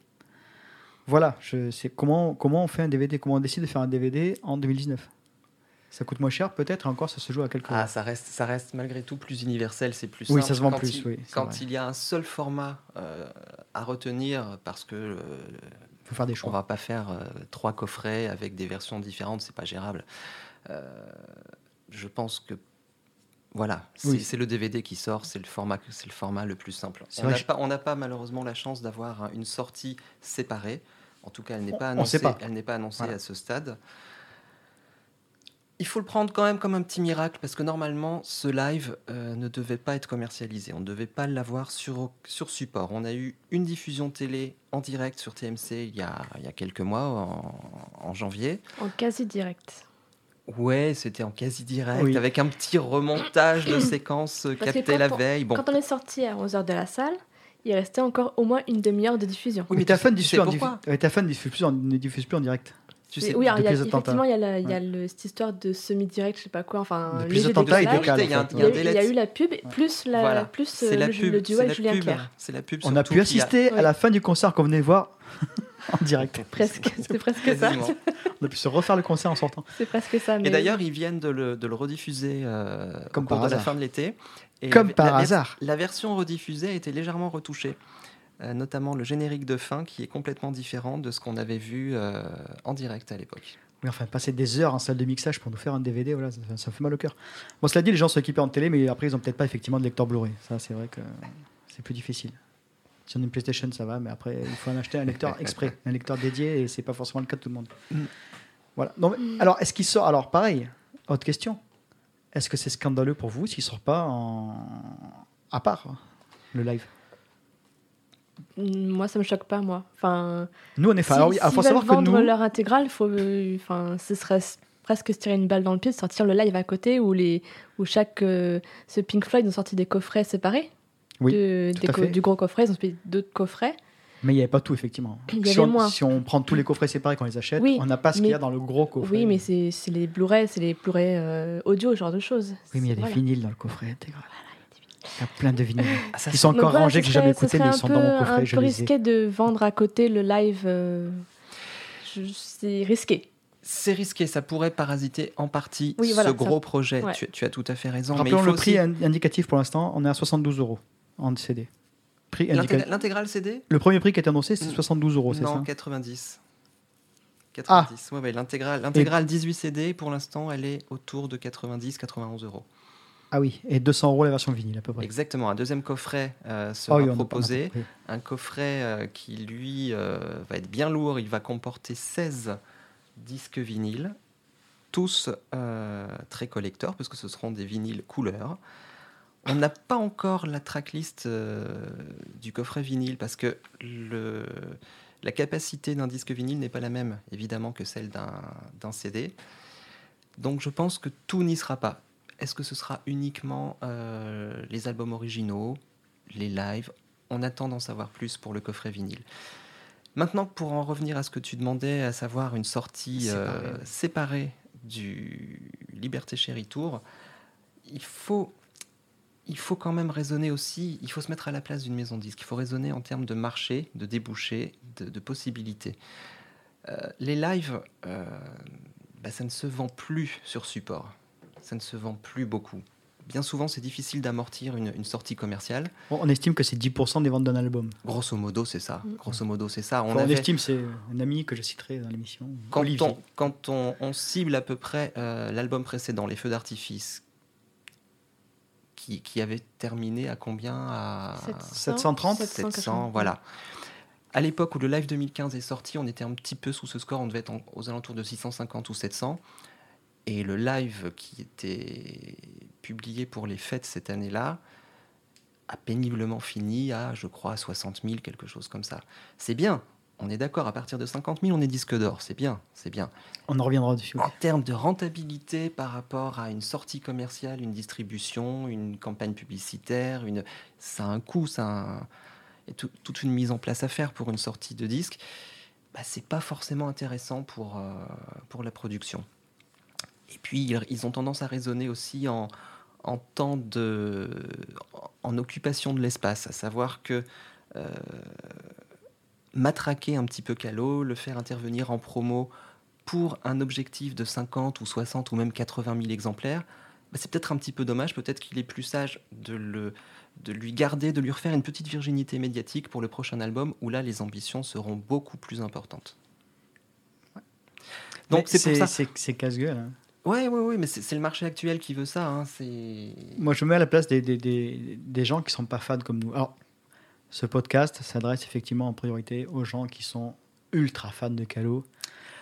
Speaker 1: Voilà, je sais comment, comment on fait un DVD, comment on décide de faire un DVD en 2019. Ça coûte moins cher peut-être, et encore ça se joue à quelques
Speaker 3: Ah, ça reste, ça reste malgré tout plus universel, c'est plus
Speaker 1: Oui,
Speaker 3: simple.
Speaker 1: ça se vend
Speaker 3: Quand
Speaker 1: plus,
Speaker 3: il-
Speaker 1: oui,
Speaker 3: Quand
Speaker 1: vrai.
Speaker 3: il y a un seul format euh, à retenir, parce que euh,
Speaker 1: faut faire des
Speaker 3: on
Speaker 1: choix.
Speaker 3: va pas faire euh, trois coffrets avec des versions différentes, c'est pas gérable. Euh, je pense que voilà, c'est
Speaker 1: Oui.
Speaker 3: le DVD qui sort, c'est le format, c'est le format le plus simple. On n'a
Speaker 1: je-
Speaker 3: pas, on pas malheureusement la chance d'avoir un- une sortie séparée. En tout cas, elle n'est
Speaker 1: On-
Speaker 3: pas
Speaker 1: on
Speaker 3: annoncée.
Speaker 1: pas.
Speaker 3: Elle n'est pas annoncée
Speaker 1: Voilà.
Speaker 3: à ce stade. Il faut le prendre quand même comme un petit miracle parce que normalement, ce live euh, ne devait pas être commercialisé. On ne devait pas l'avoir sur, sur support. On a eu une diffusion télé en direct sur TMC il y a, il y a quelques mois, en, en janvier.
Speaker 2: En quasi direct.
Speaker 3: Ouais, c'était en quasi direct
Speaker 1: Oui.
Speaker 3: avec un petit remontage de séquences
Speaker 2: que
Speaker 3: captées la
Speaker 2: on-
Speaker 3: veille. Bon,
Speaker 2: Quand on est sorti à 11h de la salle, il restait encore au moins une demi-heure de diffusion.
Speaker 3: Oui,
Speaker 1: mais ta fan ne diffuse plus en direct.
Speaker 3: Tu sais,
Speaker 2: oui, alors, y a, effectivement, il y a, la- il y a le- cette histoire de semi-direct, je sais pas quoi, enfin,
Speaker 1: Depuis
Speaker 2: léger
Speaker 1: les attentats, il
Speaker 3: y a
Speaker 2: eu, la pub, plus, la,
Speaker 3: Voilà.
Speaker 2: plus euh,
Speaker 3: la
Speaker 2: le,
Speaker 3: pub,
Speaker 2: le duo avec Julien Clerc.
Speaker 3: C'est la pub.
Speaker 1: On a pu assister à la fin du concert qu'on venait voir en direct.
Speaker 2: Presque, c'est presque ça.
Speaker 1: On a pu se refaire le concert en sortant.
Speaker 2: C'est presque ça. Mais
Speaker 3: Et d'ailleurs, ils viennent de le, de le rediffuser euh,
Speaker 1: Comme
Speaker 3: au cours
Speaker 1: par
Speaker 3: de la
Speaker 1: hasard.
Speaker 3: fin de l'été. Et
Speaker 1: Comme par hasard.
Speaker 3: La version rediffusée a été légèrement retouchée, notamment le générique de fin qui est complètement différent de ce qu'on avait vu euh, en direct à l'époque.
Speaker 1: Oui, enfin, passer des heures en salle de mixage pour nous faire un DVD, voilà, ça, ça fait mal au cœur. Bon, cela dit, les gens sont équipés en télé, mais après, ils ont peut-être pas effectivement de lecteur Blu-ray. Ça, c'est vrai que c'est plus difficile. Si on a une PlayStation, ça va, mais après, il faut en acheter un lecteur exprès, un lecteur dédié, et c'est pas forcément le cas de tout le monde. Voilà. Mais- alors, est-ce qu'il sort Alors, pareil, autre question. Est-ce que c'est scandaleux pour vous s'il sort pas à part le live?
Speaker 2: Moi, ça me choque pas, moi. Enfin,
Speaker 1: Nous, on est
Speaker 2: si.
Speaker 1: Alors, oui,
Speaker 2: s'ils
Speaker 1: faut savoir que
Speaker 2: vendre
Speaker 1: nous.
Speaker 2: leur intégrale, faut, euh, enfin, ce serait presque se tirer une balle dans le pied de sortir le live à côté où les, où chaque, euh, ce Pink Floyd ont sorti des coffrets séparés.
Speaker 1: Oui,
Speaker 2: de- des co- du gros coffret, ils ont fait d'autres coffrets.
Speaker 1: Mais il n'y avait pas tout, effectivement.
Speaker 2: Il y
Speaker 1: si,
Speaker 2: avait
Speaker 1: on,
Speaker 2: moins.
Speaker 1: si on prend tous les coffrets séparés qu'on les achète,
Speaker 2: Oui,
Speaker 1: on n'a pas ce qu'il y a dans le gros coffret.
Speaker 2: Oui, mais c'est c'est les Blu-ray, c'est les Blu-ray euh, audio, ce genre de choses.
Speaker 1: Oui, mais il y a des vinyles dans le coffret intégral. Il y a plein de vinyles
Speaker 3: Ah,
Speaker 1: qui sont
Speaker 2: Donc
Speaker 1: encore
Speaker 2: voilà,
Speaker 1: rangés que j'ai jamais écoutés, mais ils sont dans mon coffret.
Speaker 2: un
Speaker 1: Je
Speaker 2: peu
Speaker 1: les ai.
Speaker 2: risqué de vendre à côté le live. euh, C'est risqué.
Speaker 3: C'est risqué, ça pourrait parasiter en partie
Speaker 2: Oui, voilà,
Speaker 3: ce
Speaker 2: ça-
Speaker 3: gros projet.
Speaker 2: ouais.
Speaker 3: Tu, tu as tout à fait raison. mais il faut
Speaker 1: le prix
Speaker 3: aussi-
Speaker 1: indicatif pour l'instant, on est à 72 euros en CD. Prix
Speaker 3: L'intégra-
Speaker 1: indicatif.
Speaker 3: L'intégrale CD
Speaker 1: Le premier prix qui est annoncé, c'est
Speaker 3: Mm.
Speaker 1: 72 euros, c'est
Speaker 3: Non,
Speaker 1: ça
Speaker 3: 90.
Speaker 1: Ah.
Speaker 3: 90. Ouais, ouais, l'intégrale 18 CD, pour l'instant, elle est autour de 90-91 euros.
Speaker 1: Ah oui, et 200 euros la version vinyle à peu près.
Speaker 3: Exactement. Un deuxième coffret euh, sera
Speaker 1: Oh oui, on a pas- on a
Speaker 3: proposé. Un coffret euh, qui, lui, euh, va être bien lourd. Il va comporter 16 disques vinyles, tous très collector, parce que ce seront des vinyles couleur. On n'a pas encore la tracklist du coffret vinyle, parce que le, la capacité d'un disque vinyle n'est pas la même, évidemment, que celle d'un CD. Donc je pense que tout n'y sera pas. Est-ce que ce sera uniquement euh, les albums originaux, les lives? On attend d'en savoir plus pour le coffret vinyle. Maintenant, pour en revenir à ce que tu demandais, à savoir une sortie euh,
Speaker 1: Séparée.
Speaker 3: du Liberté Chérie Tour, il faut, il faut quand même raisonner aussi, il faut se mettre à la place d'une maison de disque, il faut raisonner en termes de marché, de débouchés, de, de possibilités. Euh, les lives, euh, bah, ça ne se vend plus sur support, ça ne se vend plus beaucoup. Bien souvent, c'est difficile d'amortir une, une sortie commerciale.
Speaker 1: Bon, on estime que c'est 10% des ventes d'un album.
Speaker 3: Grosso modo, c'est ça.
Speaker 2: Mm.
Speaker 3: Grosso modo, c'est ça. On
Speaker 1: Enfin, On,
Speaker 3: avait-
Speaker 1: estime, c'est un ami que je citerai dans l'émission.
Speaker 3: quand on, quand on, on cible à peu près euh, l'album précédent, Les Feux d'artifice, qui, qui avait terminé à combien à
Speaker 1: 730,
Speaker 3: 700, voilà. À l'époque où le Live 2015 est sorti, on était un petit peu sous ce score, on devait être en- aux alentours de 650 ou 700. Et le live qui était publié pour les fêtes cette année-là a péniblement fini à, je crois, 60 000, quelque chose comme ça. C'est bien, on est d'accord, à partir de 50 000, on est disque d'or, c'est bien, c'est bien.
Speaker 1: On en reviendra dessus.
Speaker 3: En termes de rentabilité par rapport à une sortie commerciale, une distribution, une campagne publicitaire, une... ça a un coût, ça a un- et tout- toute une mise en place à faire pour une sortie de disque. Bah, c'est pas forcément intéressant pour, euh, pour la production. Et puis ils, ils ont tendance à raisonner aussi en, en temps de, en occupation de l'espace, à savoir que euh, matraquer un petit peu Calo, le faire intervenir en promo pour un objectif de 50 ou 60 ou même 80 000 exemplaires, bah, c'est peut-être un petit peu dommage. Peut-être qu'il est plus sage de, le, de lui garder, de lui refaire une petite virginité médiatique pour le prochain album où là, les ambitions seront beaucoup plus importantes.
Speaker 1: Donc c'est pour ça. C'est casse-gueule. Hein.
Speaker 3: Ouais, ouais, ouais, mais c'est le marché actuel qui veut ça. Hein,
Speaker 1: Moi, je me mets à la place des, des, des, des gens qui sont pas fans comme nous. Alors, ce podcast s'adresse effectivement en priorité aux gens qui sont ultra fans de Calo.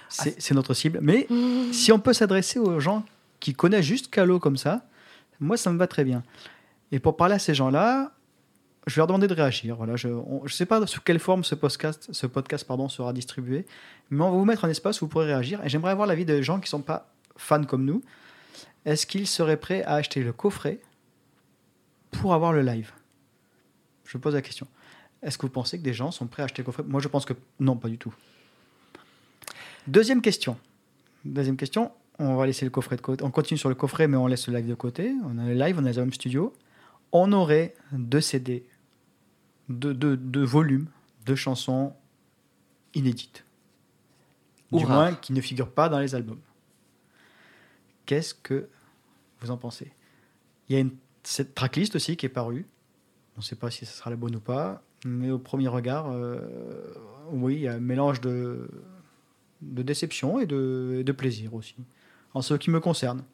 Speaker 1: C'est ah, notre cible. Mais si on peut s'adresser aux gens qui connaissent juste Calo comme ça, moi, ça me va très bien. Et pour parler à ces gens-là, je vais leur demander de réagir. Voilà, je ne sais pas sous quelle forme ce podcast, ce podcast pardon, sera distribué, mais on va vous mettre un espace où vous pourrez réagir. Et j'aimerais avoir l'avis de gens qui ne sont pas fans comme nous. Est-ce qu'ils seraient prêts à acheter le coffret pour avoir le live? Je pose la question. Est-ce que vous pensez que des gens sont prêts à acheter le coffret? Moi, je pense que non, pas du tout. Deuxième question. Deuxième question. On va laisser le coffret de côté. On continue sur le coffret, mais on laisse le live de côté. On a le live, on a le studio. On aurait deux CD de, volumes de chansons inédites. Du moins qui ne figurent pas dans les albums. Qu'est-ce que vous en pensez? Il y a cette tracklist aussi qui est parue. On ne sait pas si ce sera la bonne ou pas, mais au premier regard, euh, oui, il y a un mélange de, de déception et de, de, plaisir aussi. En ce qui me concerne,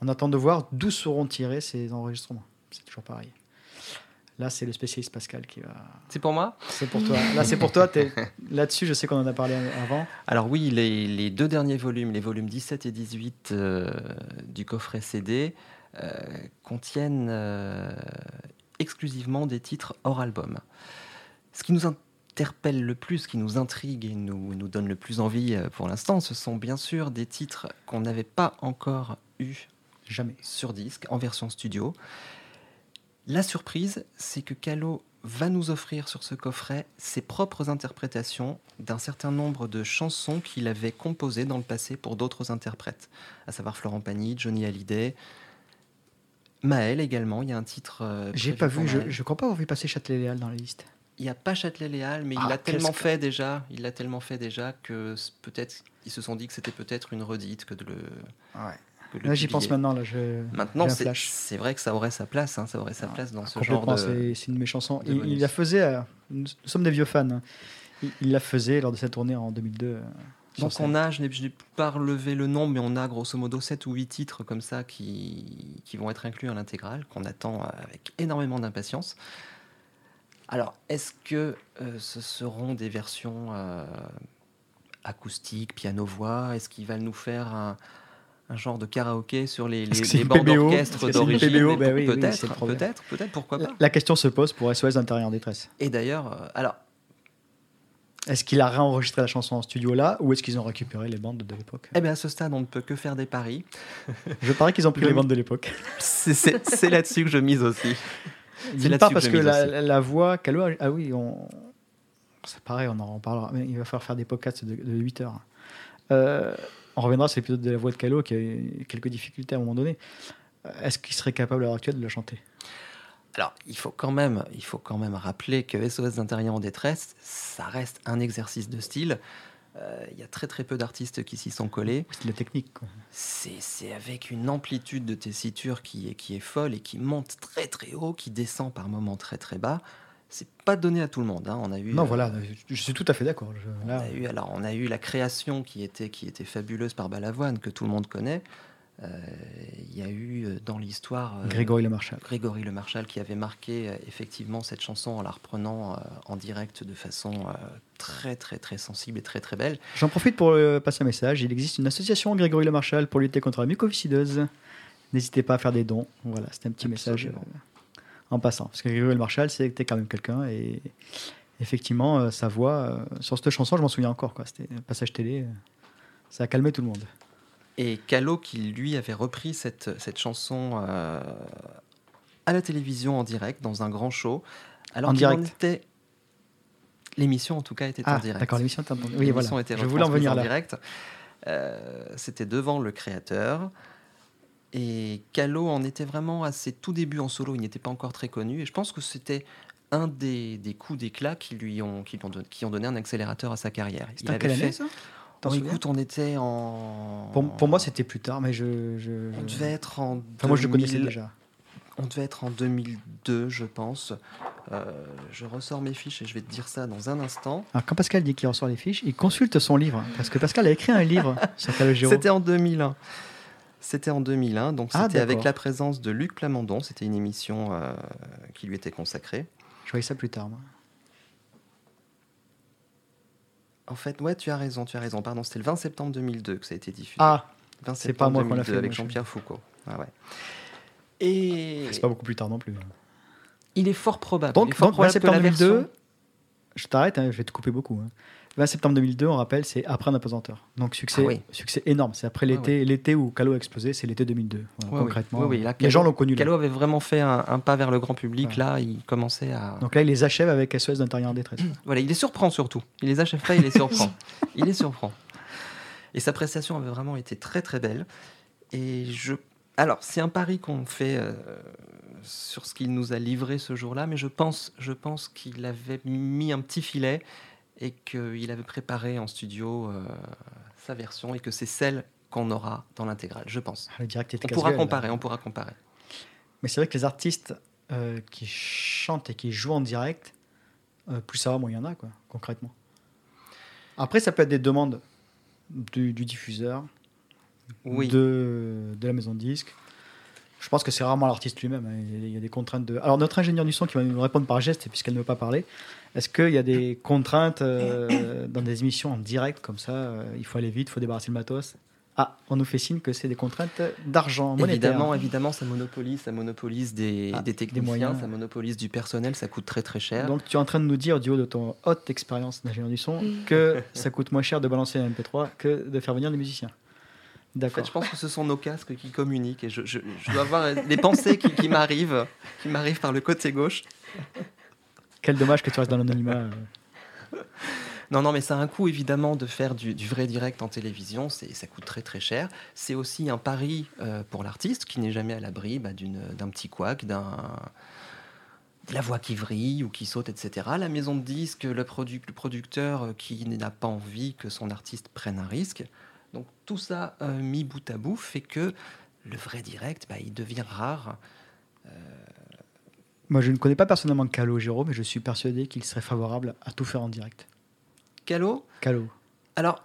Speaker 1: on attend de voir d'où seront tirés ces enregistrements. C'est toujours pareil. Là, c'est le spécialiste Pascal qui va.
Speaker 3: C'est pour moi?
Speaker 1: C'est pour toi. Là, c'est pour toi. Là-dessus, je sais qu'on en a parlé avant.
Speaker 3: Alors, oui, les, deux derniers volumes, les volumes 17 et 18 euh, du coffret CD, euh, contiennent euh, exclusivement des titres hors album. Ce qui nous interpelle le plus, ce qui nous intrigue et nous, nous donne le plus envie pour l'instant, ce sont bien sûr des titres qu'on n'avait pas encore eu
Speaker 1: jamais
Speaker 3: sur disque en version studio la surprise, c'est que Calo va nous offrir sur ce coffret ses propres interprétations d'un certain nombre de chansons qu'il avait composées dans le passé pour d'autres interprètes, à savoir Florent Pagny, Johnny Hallyday, Maël également. Il y a un titre. Euh,
Speaker 1: J'ai pas vu, je, je crois pas avoir vu passer Châtelet-Léal dans la liste.
Speaker 3: Il n'y a pas Châtelet-Léal, mais il ah, l'a tellement fait déjà, il l'a tellement fait déjà que peut-être ils se sont dit que c'était peut-être une redite que de le.
Speaker 1: Ouais. Là, j'y pense maintenant. Là, je,
Speaker 3: maintenant, c'est vrai que ça aurait sa place. Hein, ça aurait sa place dans ce genre
Speaker 1: de. C'est une méchante chanson. Il, la faisait. Euh, nous sommes des vieux fans. Hein. Il, la faisait lors de sa tournée en 2002. Euh,
Speaker 3: Donc on a, je n'ai pas relevé le nom, mais on a grosso modo 7 ou 8 titres comme ça qui, qui vont être inclus à l'intégrale, qu'on attend avec énormément d'impatience. Alors, est-ce que euh, ce seront des versions acoustiques, piano-voix? Est-ce qu'il va nous faire un, un genre de karaoké sur les, les, bandes d'orchestre d'origine. Bah peut-être, peut-être, peut-être, pourquoi pas.
Speaker 1: La question se pose pour SOS d'intérieur en détresse.
Speaker 3: Et d'ailleurs, euh, alors.
Speaker 1: Est-ce qu'il a réenregistré la chanson en studio là ou est-ce qu'ils ont récupéré les bandes de l'époque?
Speaker 3: Eh bien, à ce stade, on ne peut que faire des paris.
Speaker 1: je parie qu'ils ont pris les bandes de l'époque.
Speaker 3: C'est là-dessus que je mise aussi.
Speaker 1: C'est pas parce que, la, voix, ah oui, on... c'est pareil, on en reparlera. Mais il va falloir faire des podcasts de, de 8 heures. Euh, on reviendra sur l'épisode de la voix de Calo qui a eu quelques difficultés à un moment donné. Est-ce qu'il serait capable à l'heure actuelle de la chanter?
Speaker 3: Alors, il faut, quand même, il faut quand même rappeler que SOS d'intérieur en détresse, ça reste un exercice de style. Euh, il y a très très peu d'artistes qui s'y sont collés.
Speaker 1: C'est la technique.
Speaker 3: C'est avec une amplitude de tessiture qui est, qui est folle et qui monte très très haut, qui descend par moments très très bas c'est pas donné à tout le monde. Hein. On a eu.
Speaker 1: Non, euh, voilà, je suis tout à fait d'accord.
Speaker 3: On a eu alors on a eu la création qui était qui était fabuleuse par Balavoine que tout le monde connaît. Euh, il y a eu euh, dans l'histoire
Speaker 1: Grégory Le Marchal.
Speaker 3: Grégory Le Marchal qui avait marqué effectivement cette chanson en la reprenant en direct de façon très très très sensible et très très belle.
Speaker 1: J'en profite pour passer un message. Il existe une association Grégory Le Marchal pour lutter contre la mucoviscideuse. N'hésitez pas à faire des dons. Voilà, c'était un petit message en passant. Parce que Gabriel Marshall, c'était quand même quelqu'un. Et effectivement, euh, sa voix, euh, sur cette chanson, je m'en souviens encore. C'était un passage télé. Euh, ça a calmé tout le monde.
Speaker 3: Et Calo, qui lui avait repris cette, cette chanson à la télévision en direct, dans un grand show. Alors en direct était... L'émission, en tout cas, était
Speaker 1: en
Speaker 3: ah, direct.
Speaker 1: D'accord, l'émission était en direct. Oui, voilà. Était je voulais en venir là. direct.
Speaker 3: C'était devant le créateur. Et Calo en était vraiment à ses tout débuts en solo, il n'était pas encore très connu. Et je pense que c'était un des, des coups d'éclat qui lui ont, qui, ont don- qui ont donné un accélérateur à sa carrière.
Speaker 1: En quelle année ça? T'en
Speaker 3: Oh, écoute, on était en.
Speaker 1: pour, pour moi, c'était plus tard, mais je. je-
Speaker 3: On devait être en.
Speaker 1: Enfin, moi, je le connaissais
Speaker 3: 2000
Speaker 1: déjà.
Speaker 3: On devait être en 2002, je pense. Euh, je ressors mes fiches et je vais te dire ça dans un instant.
Speaker 1: Alors, quand Pascal dit qu'il ressort les fiches, il consulte son livre. Parce que Pascal a écrit un livre sur Calogero.
Speaker 3: C'était en 2001. C'était en 2001, donc
Speaker 1: Ah,
Speaker 3: c'était avec la présence de Luc Plamondon. C'était une émission euh, qui lui était consacrée.
Speaker 1: Je voyais ça plus tard, moi.
Speaker 3: En fait, ouais, tu as raison, tu as raison. Pardon, c'était le 20 septembre 2002 que ça a été diffusé.
Speaker 1: Ah,
Speaker 3: 20
Speaker 1: c'est pas moi qu'on l'a
Speaker 3: 2002
Speaker 1: fait,
Speaker 3: avec Jean-Pierre Foucault. Ah ouais. Et
Speaker 1: c'est pas beaucoup plus tard non plus.
Speaker 3: il est fort probable. il est
Speaker 1: Donc,
Speaker 3: fort
Speaker 1: donc 20
Speaker 3: probable que
Speaker 1: septembre
Speaker 3: la
Speaker 1: 2002,
Speaker 3: version-
Speaker 1: je t'arrête, hein, je vais te couper beaucoup. hein. 20 septembre 2002, on rappelle, c'est après un apesanteur. Donc succès,
Speaker 3: Ah oui.
Speaker 1: succès énorme. C'est après
Speaker 3: Ah
Speaker 1: l'été, l'été où Calo a explosé, c'est l'été 2002. Voilà,
Speaker 3: Ouais, oui.
Speaker 1: concrètement, les gens l'ont connu. là.
Speaker 3: Calo avait vraiment fait un, un pas vers le grand public.
Speaker 1: Ouais.
Speaker 3: Là, il commençait à.
Speaker 1: Donc là, il les achève avec SOS d'intérieur en détresse.
Speaker 3: Voilà, il les surprend surtout. Il les achève pas, il les surprend. il les surprend. Et sa prestation avait vraiment été très très belle. Et je. Alors, c'est un pari qu'on fait euh, sur ce qu'il nous a livré ce jour-là, mais je pense, je pense qu'il avait mis un petit filet et qu'il avait préparé en studio euh, sa version et que c'est celle qu'on aura dans l'intégrale, je pense.
Speaker 1: Le direct était
Speaker 3: On pourra
Speaker 1: là.
Speaker 3: comparer, on pourra comparer.
Speaker 1: Mais c'est vrai que les artistes euh, qui chantent et qui jouent en direct, euh, plus ça va, moins il y en a, quoi, concrètement. Après, ça peut être des demandes du, du diffuseur,
Speaker 3: Oui.
Speaker 1: de, de la maison de disque. Je pense que c'est rarement l'artiste lui-même. hein. Il y a- des contraintes de. Alors, notre ingénieur du son qui va nous répondre par geste, puisqu'elle ne veut pas parler, est-ce qu'il y a des contraintes euh, dans des émissions en direct comme ça euh, Il faut aller vite, il faut débarrasser le matos? Ah, on nous fait signe que c'est des contraintes d'argent monétaire.
Speaker 3: Évidemment, évidemment, ça monopolise, ça monopolise des,
Speaker 1: Ah,
Speaker 3: des
Speaker 1: des
Speaker 3: techniciens,
Speaker 1: moyens.
Speaker 3: ça monopolise du personnel, ça coûte très très cher.
Speaker 1: Donc, tu es en train de nous dire, du haut de ton haute expérience d'ingénieur du son, que ça coûte moins cher de balancer un MP3 que de faire venir des musiciens.
Speaker 3: En fait, je pense que ce sont nos casques qui communiquent et je, je- je dois avoir des pensées qui, qui m'arrivent, qui m'arrivent par le côté gauche.
Speaker 1: Quel dommage que tu restes dans l'anonymat. euh.
Speaker 3: Non, non, mais ça a un coût évidemment de faire du, du vrai direct en télévision, c'est, ça coûte très très cher. C'est aussi un pari euh, pour l'artiste qui n'est jamais à l'abri bah, d'un petit couac, d'un, de la voix qui vrille ou qui saute, etc. La maison de le, produ- le producteur euh, qui n'a pas envie que son artiste prenne un risque. Donc tout ça euh, mis bout à bout fait que le vrai direct, bah, il devient rare.
Speaker 1: Moi, je ne connais pas personnellement Calo Giro, mais je suis persuadé qu'il serait favorable à tout faire en direct.
Speaker 3: Calo?
Speaker 1: Calo.
Speaker 3: Alors,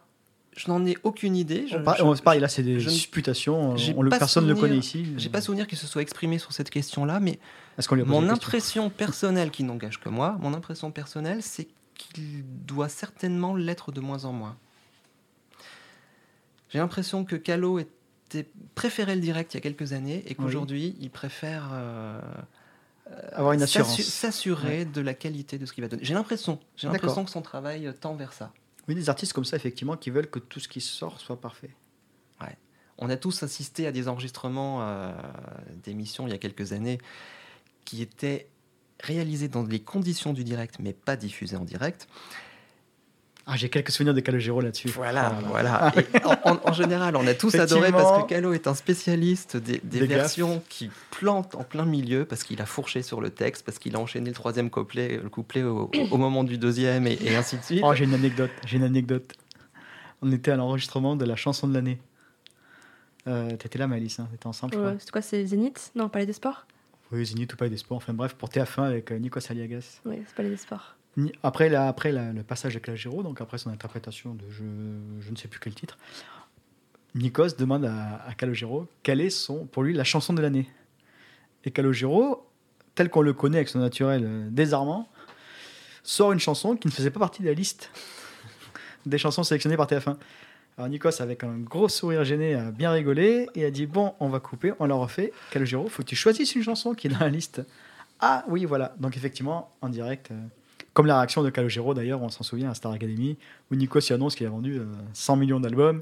Speaker 3: je n'en ai aucune idée. Je-
Speaker 1: On
Speaker 3: je-
Speaker 1: pareil, là, c'est des supputations. personne ne le connaît ici.
Speaker 3: J'ai pas souvenir qu'il se soit exprimé sur cette question-là, mais
Speaker 1: Est-ce qu'on lui a posé
Speaker 3: Mon impression personnelle, qui n'engage que moi, mon impression personnelle, c'est qu'il doit certainement l'être de moins en moins. J'ai l'impression que Calo était préférait le direct il y a quelques années et qu'aujourd'hui il préfère euh,
Speaker 1: Avoir une assurance.
Speaker 3: s'assurer de la qualité de ce qu'il va donner. J'ai l'impression, j'ai l'impression que son travail tend vers ça.
Speaker 1: Oui, des artistes comme ça, effectivement, qui veulent que tout ce qui sort soit parfait.
Speaker 3: On a tous assisté à des enregistrements euh, d'émissions il y a quelques années qui étaient réalisés dans les conditions du direct, mais pas diffusés en direct.
Speaker 1: Ah, j'ai quelques souvenirs de Calogero là-dessus.
Speaker 3: Voilà,
Speaker 1: là.
Speaker 3: voilà. Et en, en- en général, on a tous adoré parce que Calo est un spécialiste des, des
Speaker 1: Des gaffes.
Speaker 3: versions qui plantent en plein milieu parce qu'il a fourché sur le texte, parce qu'il a enchaîné le troisième couplet, le couplet au, au moment du deuxième et, et ainsi de suite.
Speaker 1: Oh, j'ai une anecdote. J'ai une anecdote. On était à l'enregistrement de la chanson de l'année. Euh, T'étais là, Malice, hein T'étais ensemble,
Speaker 2: Ouais, c'est quoi, c'est Zénith? Non, Palais des Sports?
Speaker 1: Oui, Zénith ou pas des sports. Enfin bref, pour TF1 avec euh, Nico Saliagas.
Speaker 2: Oui, c'est Palais des Sports.
Speaker 1: Après, la- après le passage de Calogero, donc après son interprétation de je, je ne sais plus quel titre, Nikos demande à, à Calogero quelle est son, pour lui la chanson de l'année. Et Calogero, tel qu'on le connaît avec son naturel euh, désarmant, sort une chanson qui ne faisait pas partie de la liste des chansons sélectionnées par TF1. Alors Nikos, avec un gros sourire gêné, a bien rigolé et a dit Bon, on va couper, on l'a refait. Calogero, faut que tu choisisses une chanson qui est dans la liste. Ah oui, voilà. Donc effectivement, en direct, euh, comme la réaction de Calogero d'ailleurs, on s'en souvient à Star Academy, où Nikos y annonce qu'il a vendu euh, 100 millions d'albums.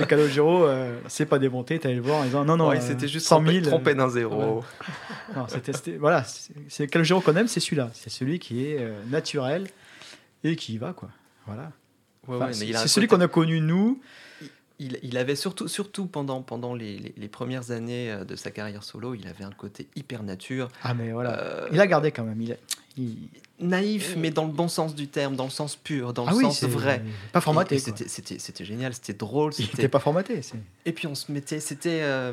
Speaker 1: et Calogero, euh, c'est pas démonté, t'allais le voir en disant Non, non,
Speaker 3: Ouais,
Speaker 1: euh,
Speaker 3: c'était juste
Speaker 1: 100 000.
Speaker 3: trompé, d'un zéro.
Speaker 1: Non, voilà, c'est Calogero qu'on aime, c'est celui-là. C'est celui qui est euh, naturel et qui y va, quoi. Voilà.
Speaker 3: Ouais,
Speaker 1: Enfin,
Speaker 3: ouais, mais
Speaker 1: c'est celui
Speaker 3: côté-
Speaker 1: qu'on a connu nous
Speaker 3: il, il avait surtout, surtout pendant, pendant les, les- les premières années euh, de sa carrière solo, il avait un côté hyper nature,
Speaker 1: Ah, mais voilà.
Speaker 3: euh,
Speaker 1: Il a gardé quand même. Il, il-
Speaker 3: naïf, mais dans le bon sens du terme, dans le sens pur, dans le
Speaker 1: Ah oui,
Speaker 3: sens vrai.
Speaker 1: Pas formaté.
Speaker 3: C'était génial, c'était drôle.
Speaker 1: Il n'était pas formaté.
Speaker 3: Et puis on se mettait, c'était euh,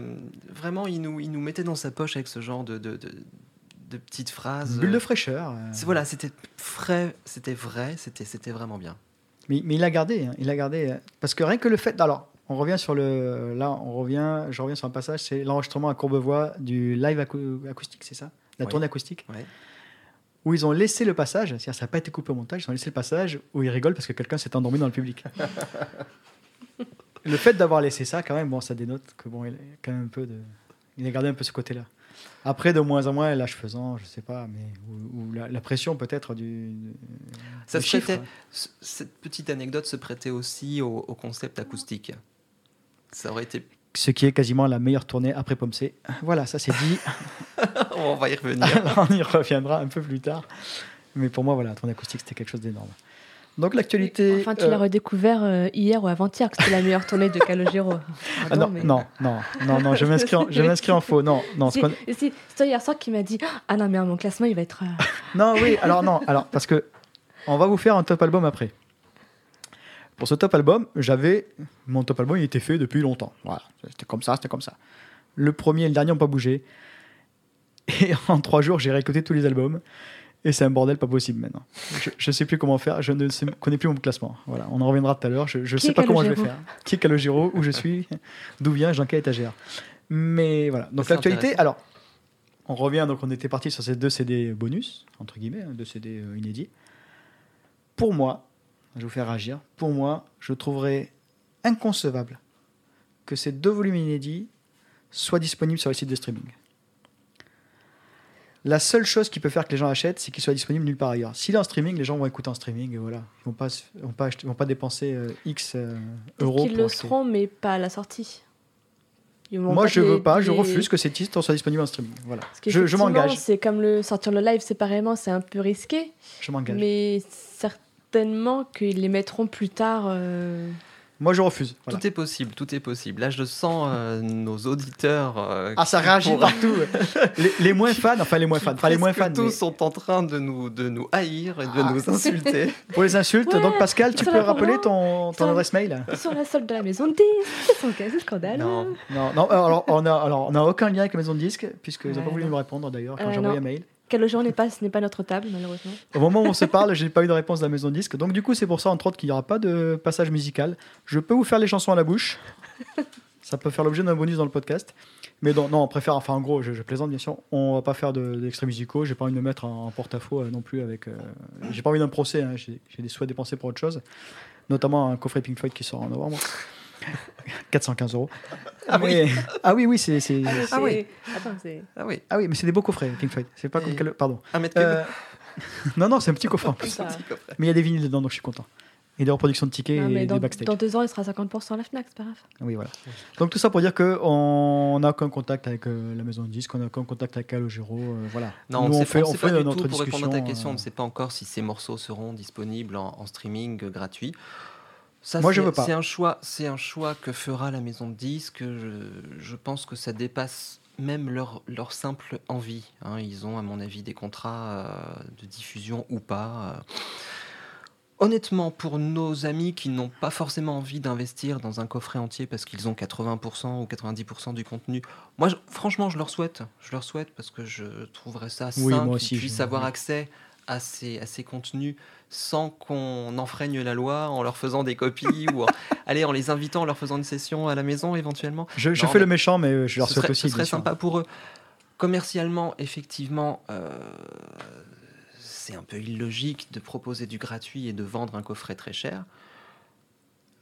Speaker 3: vraiment, il nous, il nous mettait dans sa poche avec ce genre de, de, de, de petites phrases.
Speaker 1: Bulle de fraîcheur. euh.
Speaker 3: Voilà, c'était frais, c'était vrai, c'était vraiment bien.
Speaker 1: Mais, mais il a gardé, hein, il a gardé. Parce que rien que le fait. Alors, on revient sur le. Là, on revient. Je reviens sur un passage. C'est l'enregistrement à Courbevoie du live acou- acoustique, c'est ça? La
Speaker 3: Oui.
Speaker 1: tournée acoustique?
Speaker 3: Ouais.
Speaker 1: Où ils ont laissé le passage. C'est-à-dire, ça n'a pas été coupé au montage. Ils ont laissé le passage où ils rigolent parce que quelqu'un s'est endormi dans le public. le fait d'avoir laissé ça, quand même, bon, ça dénote que bon, il a quand même un peu de. Il a gardé un peu ce côté-là. Après, de moins en moins, l'âge faisant, je sais pas, mais ou, ou la, la pression peut-être du.
Speaker 3: Ça
Speaker 1: du
Speaker 3: se
Speaker 1: chiffre.
Speaker 3: prêtait- Cette petite anecdote se prêtait aussi au, au concept acoustique? Ça aurait été.
Speaker 1: ce qui est quasiment la meilleure tournée après Pomme C. Voilà, ça c'est dit.
Speaker 3: On va y revenir.
Speaker 1: On y reviendra un peu plus tard. Mais pour moi, voilà, la tournée acoustique, c'était quelque chose d'énorme. Donc l'actualité.
Speaker 2: Enfin, tu
Speaker 1: euh,
Speaker 2: l'as redécouvert euh, hier ou avant-hier que c'était la meilleure tournée de Calogero.
Speaker 1: ah non,
Speaker 2: mais-
Speaker 1: non, non, non, non, je m'inscris en, je m'inscris en faux. Non, non,
Speaker 2: Si, si, c'est toi hier soir qui m'a dit Ah non, mais mon classement, il va être. euh,
Speaker 1: non, oui, alors non, alors parce que on va vous faire un top album après. Pour ce top album, j'avais mon top album, il était fait depuis longtemps. Voilà, c'était comme ça, c'était comme ça. Le premier et le dernier n'ont pas bougé. Et en trois jours, j'ai réécouté tous les albums. Et c'est un bordel pas possible maintenant. Je ne sais plus comment faire, je ne sais- connais plus mon classement. Voilà, on en reviendra tout à l'heure. Je ne sais pas comment je vais faire. Qui est Calogero Où je suis D'où vient Dans quelle étagère Mais voilà. Donc l'actualité, alors, on revient, donc on était parti sur ces deux CD bonus, entre guillemets, hein, deux CD euh, inédits. Pour moi, je vais vous faire réagir, pour moi, je trouverais inconcevable que ces deux volumes inédits soient disponibles sur les sites de streaming. La seule chose qui peut faire que les gens achètent, c'est qu'il soit disponible nulle part ailleurs. S'il est en streaming, les gens vont écouter en streaming et voilà. Ils vont pas, vont pas, acheter- vont pas dépenser euh, X euh, euros.
Speaker 2: Qu'ils
Speaker 1: pour
Speaker 2: le
Speaker 1: acheter.
Speaker 2: seront, mais pas à la sortie. Ils
Speaker 1: Moi, je
Speaker 2: les-
Speaker 1: veux pas, je refuse que ces titres soient disponibles en streaming. Voilà. Je, je m'engage.
Speaker 2: C'est comme le sortir le live séparément, c'est un peu risqué.
Speaker 1: Je m'engage.
Speaker 2: Mais certainement qu'ils les mettront plus tard. euh,
Speaker 1: Moi, je refuse. Voilà.
Speaker 3: Tout est possible, tout est possible. Là, je sens euh, nos auditeurs. euh,
Speaker 1: Ah, ça réagit
Speaker 3: pour-
Speaker 1: partout. les, les moins fans, enfin les moins fans, enfin les moins fans.
Speaker 3: Presque tous
Speaker 1: mais
Speaker 3: sont en train de nous, de nous haïr et de
Speaker 1: Ah.
Speaker 3: nous insulter.
Speaker 1: Pour les insultes,
Speaker 2: Ouais,
Speaker 1: donc Pascal, tu
Speaker 2: ça
Speaker 1: peux
Speaker 2: va pour
Speaker 1: rappeler
Speaker 2: moi.
Speaker 1: ton, ton
Speaker 2: Ça
Speaker 1: adresse mail
Speaker 2: sur la solde de la maison de disques. C'est son cas, c'est scandale.
Speaker 3: Non.
Speaker 1: Non, non. Alors, on a, alors, on n'a aucun lien avec la maison de disques, puisqu'ils n'ont
Speaker 2: Ouais,
Speaker 1: pas voulu
Speaker 2: non.
Speaker 1: me répondre d'ailleurs quand
Speaker 2: Euh,
Speaker 1: j'ai envoyé
Speaker 2: non.
Speaker 1: un mail.
Speaker 2: Calogero n'est pas, ce n'est pas notre table, malheureusement.
Speaker 1: Au moment où on se parle, j'ai pas eu de réponse de la maison de disques. Donc, du coup, c'est pour ça, entre autres, qu'il n'y aura pas de passage musical. Je peux vous faire les chansons à la bouche. ça peut faire l'objet d'un bonus dans le podcast. Mais non, non, on préfère, enfin, en gros, je, je plaisante bien sûr. On va pas faire de- d'extraits musicaux. J'ai pas envie de me mettre en, en porte-à-faux euh, non plus avec. euh, j'ai pas envie d'un procès. hein. J'ai j'ai des souhaits dépensés pour autre chose. Notamment un coffret Pink Floyd qui sort en novembre. 415 euros.
Speaker 3: Ah
Speaker 1: Mais- ah oui, oui, c'est. c'est-
Speaker 3: Ah oui.
Speaker 2: Attends, c'est.
Speaker 3: Ah oui,
Speaker 1: Ah oui, mais c'est des beaux coffrets Pink Floyd. C'est pas comme.
Speaker 3: Et-
Speaker 1: quel- Pardon.
Speaker 3: un mètre cube.
Speaker 1: Euh, non, non, c'est un petit coffret en plus. Mais il y a des vinyles dedans, donc je suis content. Et des reproductions de tickets
Speaker 2: Non,
Speaker 1: et
Speaker 2: dans,
Speaker 1: des backstage.
Speaker 2: dans deux ans, il sera 50% à la Fnac, c'est pas grave.
Speaker 1: Oui, voilà. Donc tout ça pour dire qu'on n'a aucun contact avec euh, la maison de disques, on n'a aucun contact avec Calogero. euh, voilà.
Speaker 3: Non,
Speaker 1: Nous,
Speaker 3: on
Speaker 1: on fait,
Speaker 3: pas, on
Speaker 1: on
Speaker 3: sait
Speaker 1: fait
Speaker 3: pas du
Speaker 1: notre
Speaker 3: tout. Pour
Speaker 1: discussion.
Speaker 3: répondre à ta question, on
Speaker 1: euh,
Speaker 3: ne sait pas encore si ces morceaux seront disponibles en, en streaming euh, gratuit. Ça,
Speaker 1: Moi, je
Speaker 3: c'est-
Speaker 1: veux pas.
Speaker 3: C'est un choix, c'est un choix que fera la maison de disques. Je, je pense que ça dépasse même leur, leur simple envie. hein. Ils ont, à mon avis, des contrats euh, de diffusion ou pas. euh. Honnêtement, pour nos amis qui n'ont pas forcément envie d'investir dans un coffret entier parce qu'ils ont 80% ou 90% du contenu, moi, je- franchement, je leur souhaite. Je leur souhaite parce que je trouverais ça
Speaker 1: Oui,
Speaker 3: simple
Speaker 1: moi
Speaker 3: qu'ils puissent avoir accès à ces, à ces contenus sans qu'on enfreigne la loi en leur faisant des copies ou en, allez, en les invitant, en leur faisant une session à la maison éventuellement.
Speaker 1: Je, je
Speaker 3: Non,
Speaker 1: fais le méchant, mais euh, je leur souhaite
Speaker 3: serait,
Speaker 1: aussi.
Speaker 3: ce serait
Speaker 1: sûr.
Speaker 3: sympa pour eux. Commercialement, effectivement, euh, c'est un peu illogique de proposer du gratuit et de vendre un coffret très cher.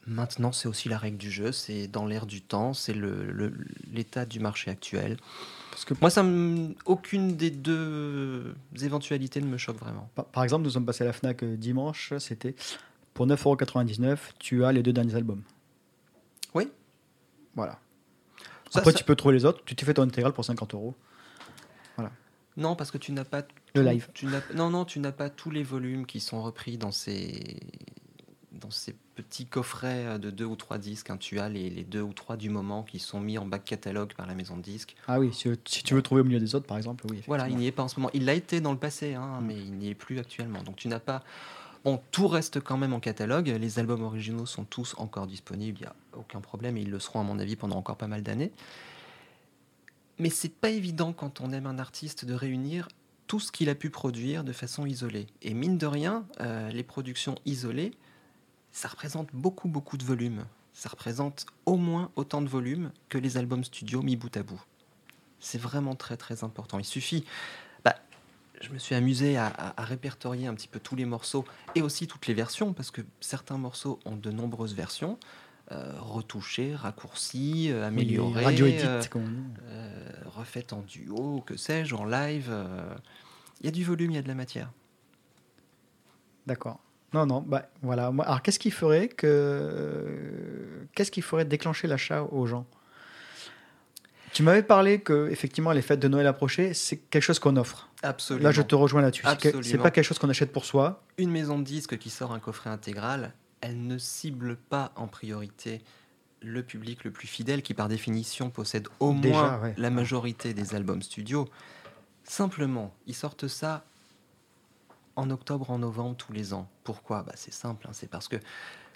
Speaker 3: Maintenant, c'est aussi la règle du jeu, c'est dans l'air du temps, c'est le- le- l'état du marché actuel.
Speaker 1: Parce que,
Speaker 3: Moi, ça me- aucune des deux éventualités ne me choque vraiment.
Speaker 1: par, par exemple, nous sommes passés à la Fnac euh, dimanche, c'était pour 9,99€, tu as les deux derniers albums.
Speaker 3: Oui.
Speaker 1: Voilà.
Speaker 3: Ça,
Speaker 1: Après,
Speaker 3: ça-
Speaker 1: tu peux trouver les autres, tu t'es fait ton intégral pour 50 euros.
Speaker 3: Non, parce que tu n'as pas
Speaker 1: Le live.
Speaker 3: Tu n'as, non, non, tu n'as pas tous les volumes qui sont repris dans ces, dans ces petit coffret euh, de deux ou trois disques. hein. Tu as les, les deux ou trois du moment qui sont mis en back catalogue par la maison de disques.
Speaker 1: Ah oui, si, si tu veux trouver au milieu des autres, par exemple, oui.
Speaker 3: Voilà, il n'y est pas en ce moment. Il l'a été dans le passé, hein,
Speaker 1: Mm.
Speaker 3: mais il n'y est plus actuellement. Donc tu n'as pas. Bon, tout reste quand même en catalogue. Les albums originaux sont tous encore disponibles. Il n'y a aucun problème et ils le seront, à mon avis, pendant encore pas mal d'années. Mais c'est pas évident quand on aime un artiste de réunir tout ce qu'il a pu produire de façon isolée. Et mine de rien, euh, les productions isolées, ça représente beaucoup, beaucoup de volume. Ça représente au moins autant de volume que les albums studio mis bout à bout. C'est vraiment très, très important. Il suffit. bah, je me suis amusé à, à- à répertorier un petit peu tous les morceaux et aussi toutes les versions, parce que certains morceaux ont de nombreuses versions, euh, retouchées, raccourcies, euh,
Speaker 1: Oui. Radio edit,
Speaker 3: euh, euh, refaites en duo, que sais-je, en live. euh, Il y a du volume, il y a de la matière.
Speaker 1: D'accord. Non, non, bah voilà. Alors, qu'est-ce qui ferait que. Qu'est-ce qui ferait déclencher l'achat aux gens? Tu m'avais parlé que, effectivement, les fêtes de Noël approchaient, c'est quelque chose qu'on offre.
Speaker 3: Absolument.
Speaker 1: Là, je te rejoins là-dessus. C'est pas quelque chose qu'on achète pour soi.
Speaker 3: Une maison de disques qui sort un coffret intégral, elle ne cible pas en priorité le public le plus fidèle qui par définition possède au
Speaker 1: Déjà,
Speaker 3: moins
Speaker 1: ouais.
Speaker 3: la majorité des albums studio. Simplement, ils sortent ça en octobre, en novembre tous les ans. Pourquoi? Bah, C'est simple, hein, c'est parce que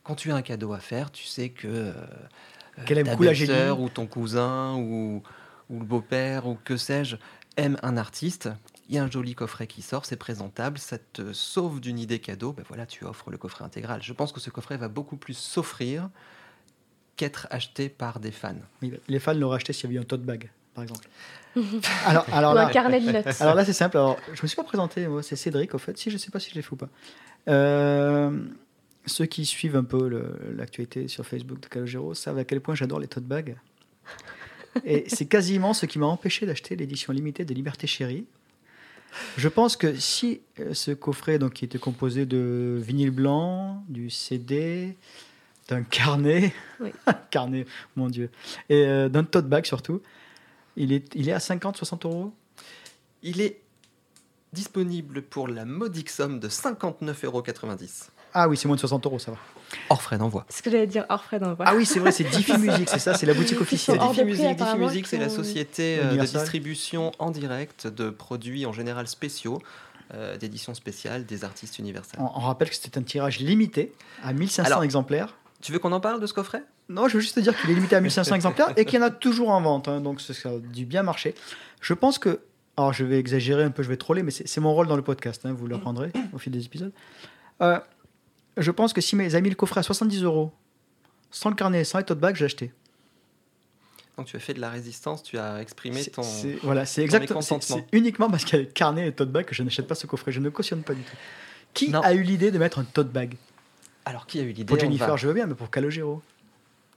Speaker 3: quand tu as un cadeau à faire, tu sais que euh,
Speaker 1: Qu'elle
Speaker 3: ta belle-sœur ou ton cousin ou, ou le beau-père ou que sais-je aime un artiste. Il y a un joli coffret qui sort, c'est présentable, ça te sauve d'une idée cadeau. Ben voilà, tu offres le coffret intégral. Je pense que ce coffret va beaucoup plus s'offrir qu'être acheté par des fans.
Speaker 1: Oui, Les fans l'auraient acheté s'il y avait un tote bag, par exemple. alors, alors
Speaker 2: Ou
Speaker 1: là,
Speaker 2: un carnet de notes.
Speaker 1: Alors là, c'est simple. Alors, je me suis pas présenté. Moi, c'est Cédric, au fait. Si, je sais pas si je l'ai fait ou pas. Euh, ceux qui suivent un peu l'actualité sur Facebook de Calogero savent à quel point j'adore les tote bags. Et c'est quasiment ce qui m'a empêché d'acheter l'édition limitée de Liberté Chérie. Je pense que si euh, ce coffret, donc, qui était composé de vinyle blanc, du CD, d'un carnet,
Speaker 2: Oui.
Speaker 1: carnet, mon Dieu, et euh, d'un tote bag surtout, il est, il est à 50-60 euros
Speaker 3: Il est disponible pour la modique somme de 59,90 euros.
Speaker 1: Ah oui, c'est moins de 60 euros, ça va.
Speaker 3: Hors frais d'envoi.
Speaker 2: Ce que j'allais dire hors frais d'envoi.
Speaker 1: Ah oui, c'est vrai, c'est Diffie Music, c'est ça, c'est la boutique officielle.
Speaker 3: Diffie Music, Diffie Music, c'est la société euh, de distribution en direct de produits en général spéciaux, euh, d'éditions spéciales des artistes universels.
Speaker 1: On, on rappelle que c'était un tirage limité à 1500
Speaker 3: Alors-
Speaker 1: exemplaires.
Speaker 3: Tu veux qu'on en parle de ce coffret
Speaker 1: Non, je veux juste te dire qu'il est limité à 1500 exemplaires et qu'il y en a toujours en vente, hein, donc ça a dû bien marcher. Je pense que, alors je vais exagérer un peu, je vais troller, mais c'est mon rôle dans le podcast, hein, vous le reprendrez au fil des épisodes. Euh, je pense que si mes amis le coffret à 70 euros, sans le carnet, sans les tote bags, j'ai acheté.
Speaker 3: Donc tu as fait de la résistance, tu as exprimé ton...
Speaker 1: Voilà, c'est exactement. C'est uniquement parce qu'il y a le carnet et tote bag que je n'achète pas ce coffret. Je ne cautionne pas du tout. Qui
Speaker 3: Non.
Speaker 1: a eu l'idée de mettre un tote bag?
Speaker 3: Alors qui a eu l'idée?
Speaker 1: Pour Jennifer,
Speaker 3: va,
Speaker 1: je veux bien, mais pour Calogero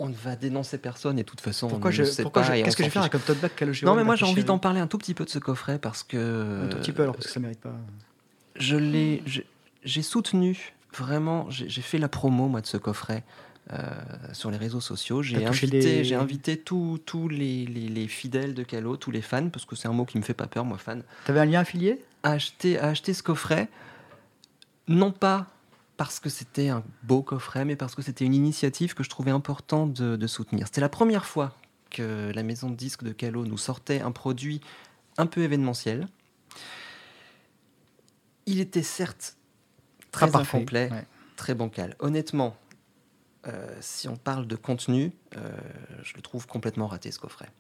Speaker 3: on ne va dénoncer personne et de toute façon
Speaker 1: Pourquoi
Speaker 3: on
Speaker 1: je,
Speaker 3: ne sait
Speaker 1: pourquoi
Speaker 3: pas
Speaker 1: Qu'est-ce que je vais faire avec un tote bag
Speaker 3: Non mais moi j'ai envie d'en parler un tout petit peu de ce coffret parce que
Speaker 1: Un tout petit peu alors, parce que ça mérite pas.
Speaker 3: je l'ai, j'ai- soutenu vraiment, j'ai fait la promo moi de ce coffret euh, sur les réseaux sociaux. J'ai invité, j'ai invité tous tous les, les- les fidèles de Calo, tous les fans, parce que c'est un mot qui me fait pas peur, moi fan,
Speaker 1: T'avais un lien affilié?
Speaker 3: À acheter, à acheter ce coffret, non pas parce que c'était un beau coffret, mais parce que c'était une initiative que je trouvais important de, de soutenir. C'était la première fois que la maison de disques de Calo nous sortait un produit un peu événementiel. Il était certes très
Speaker 1: parfait,
Speaker 3: incomplet,
Speaker 1: ouais.
Speaker 3: très bancal. Honnêtement, euh, si on parle de contenu, euh, je le trouve complètement raté ce coffret.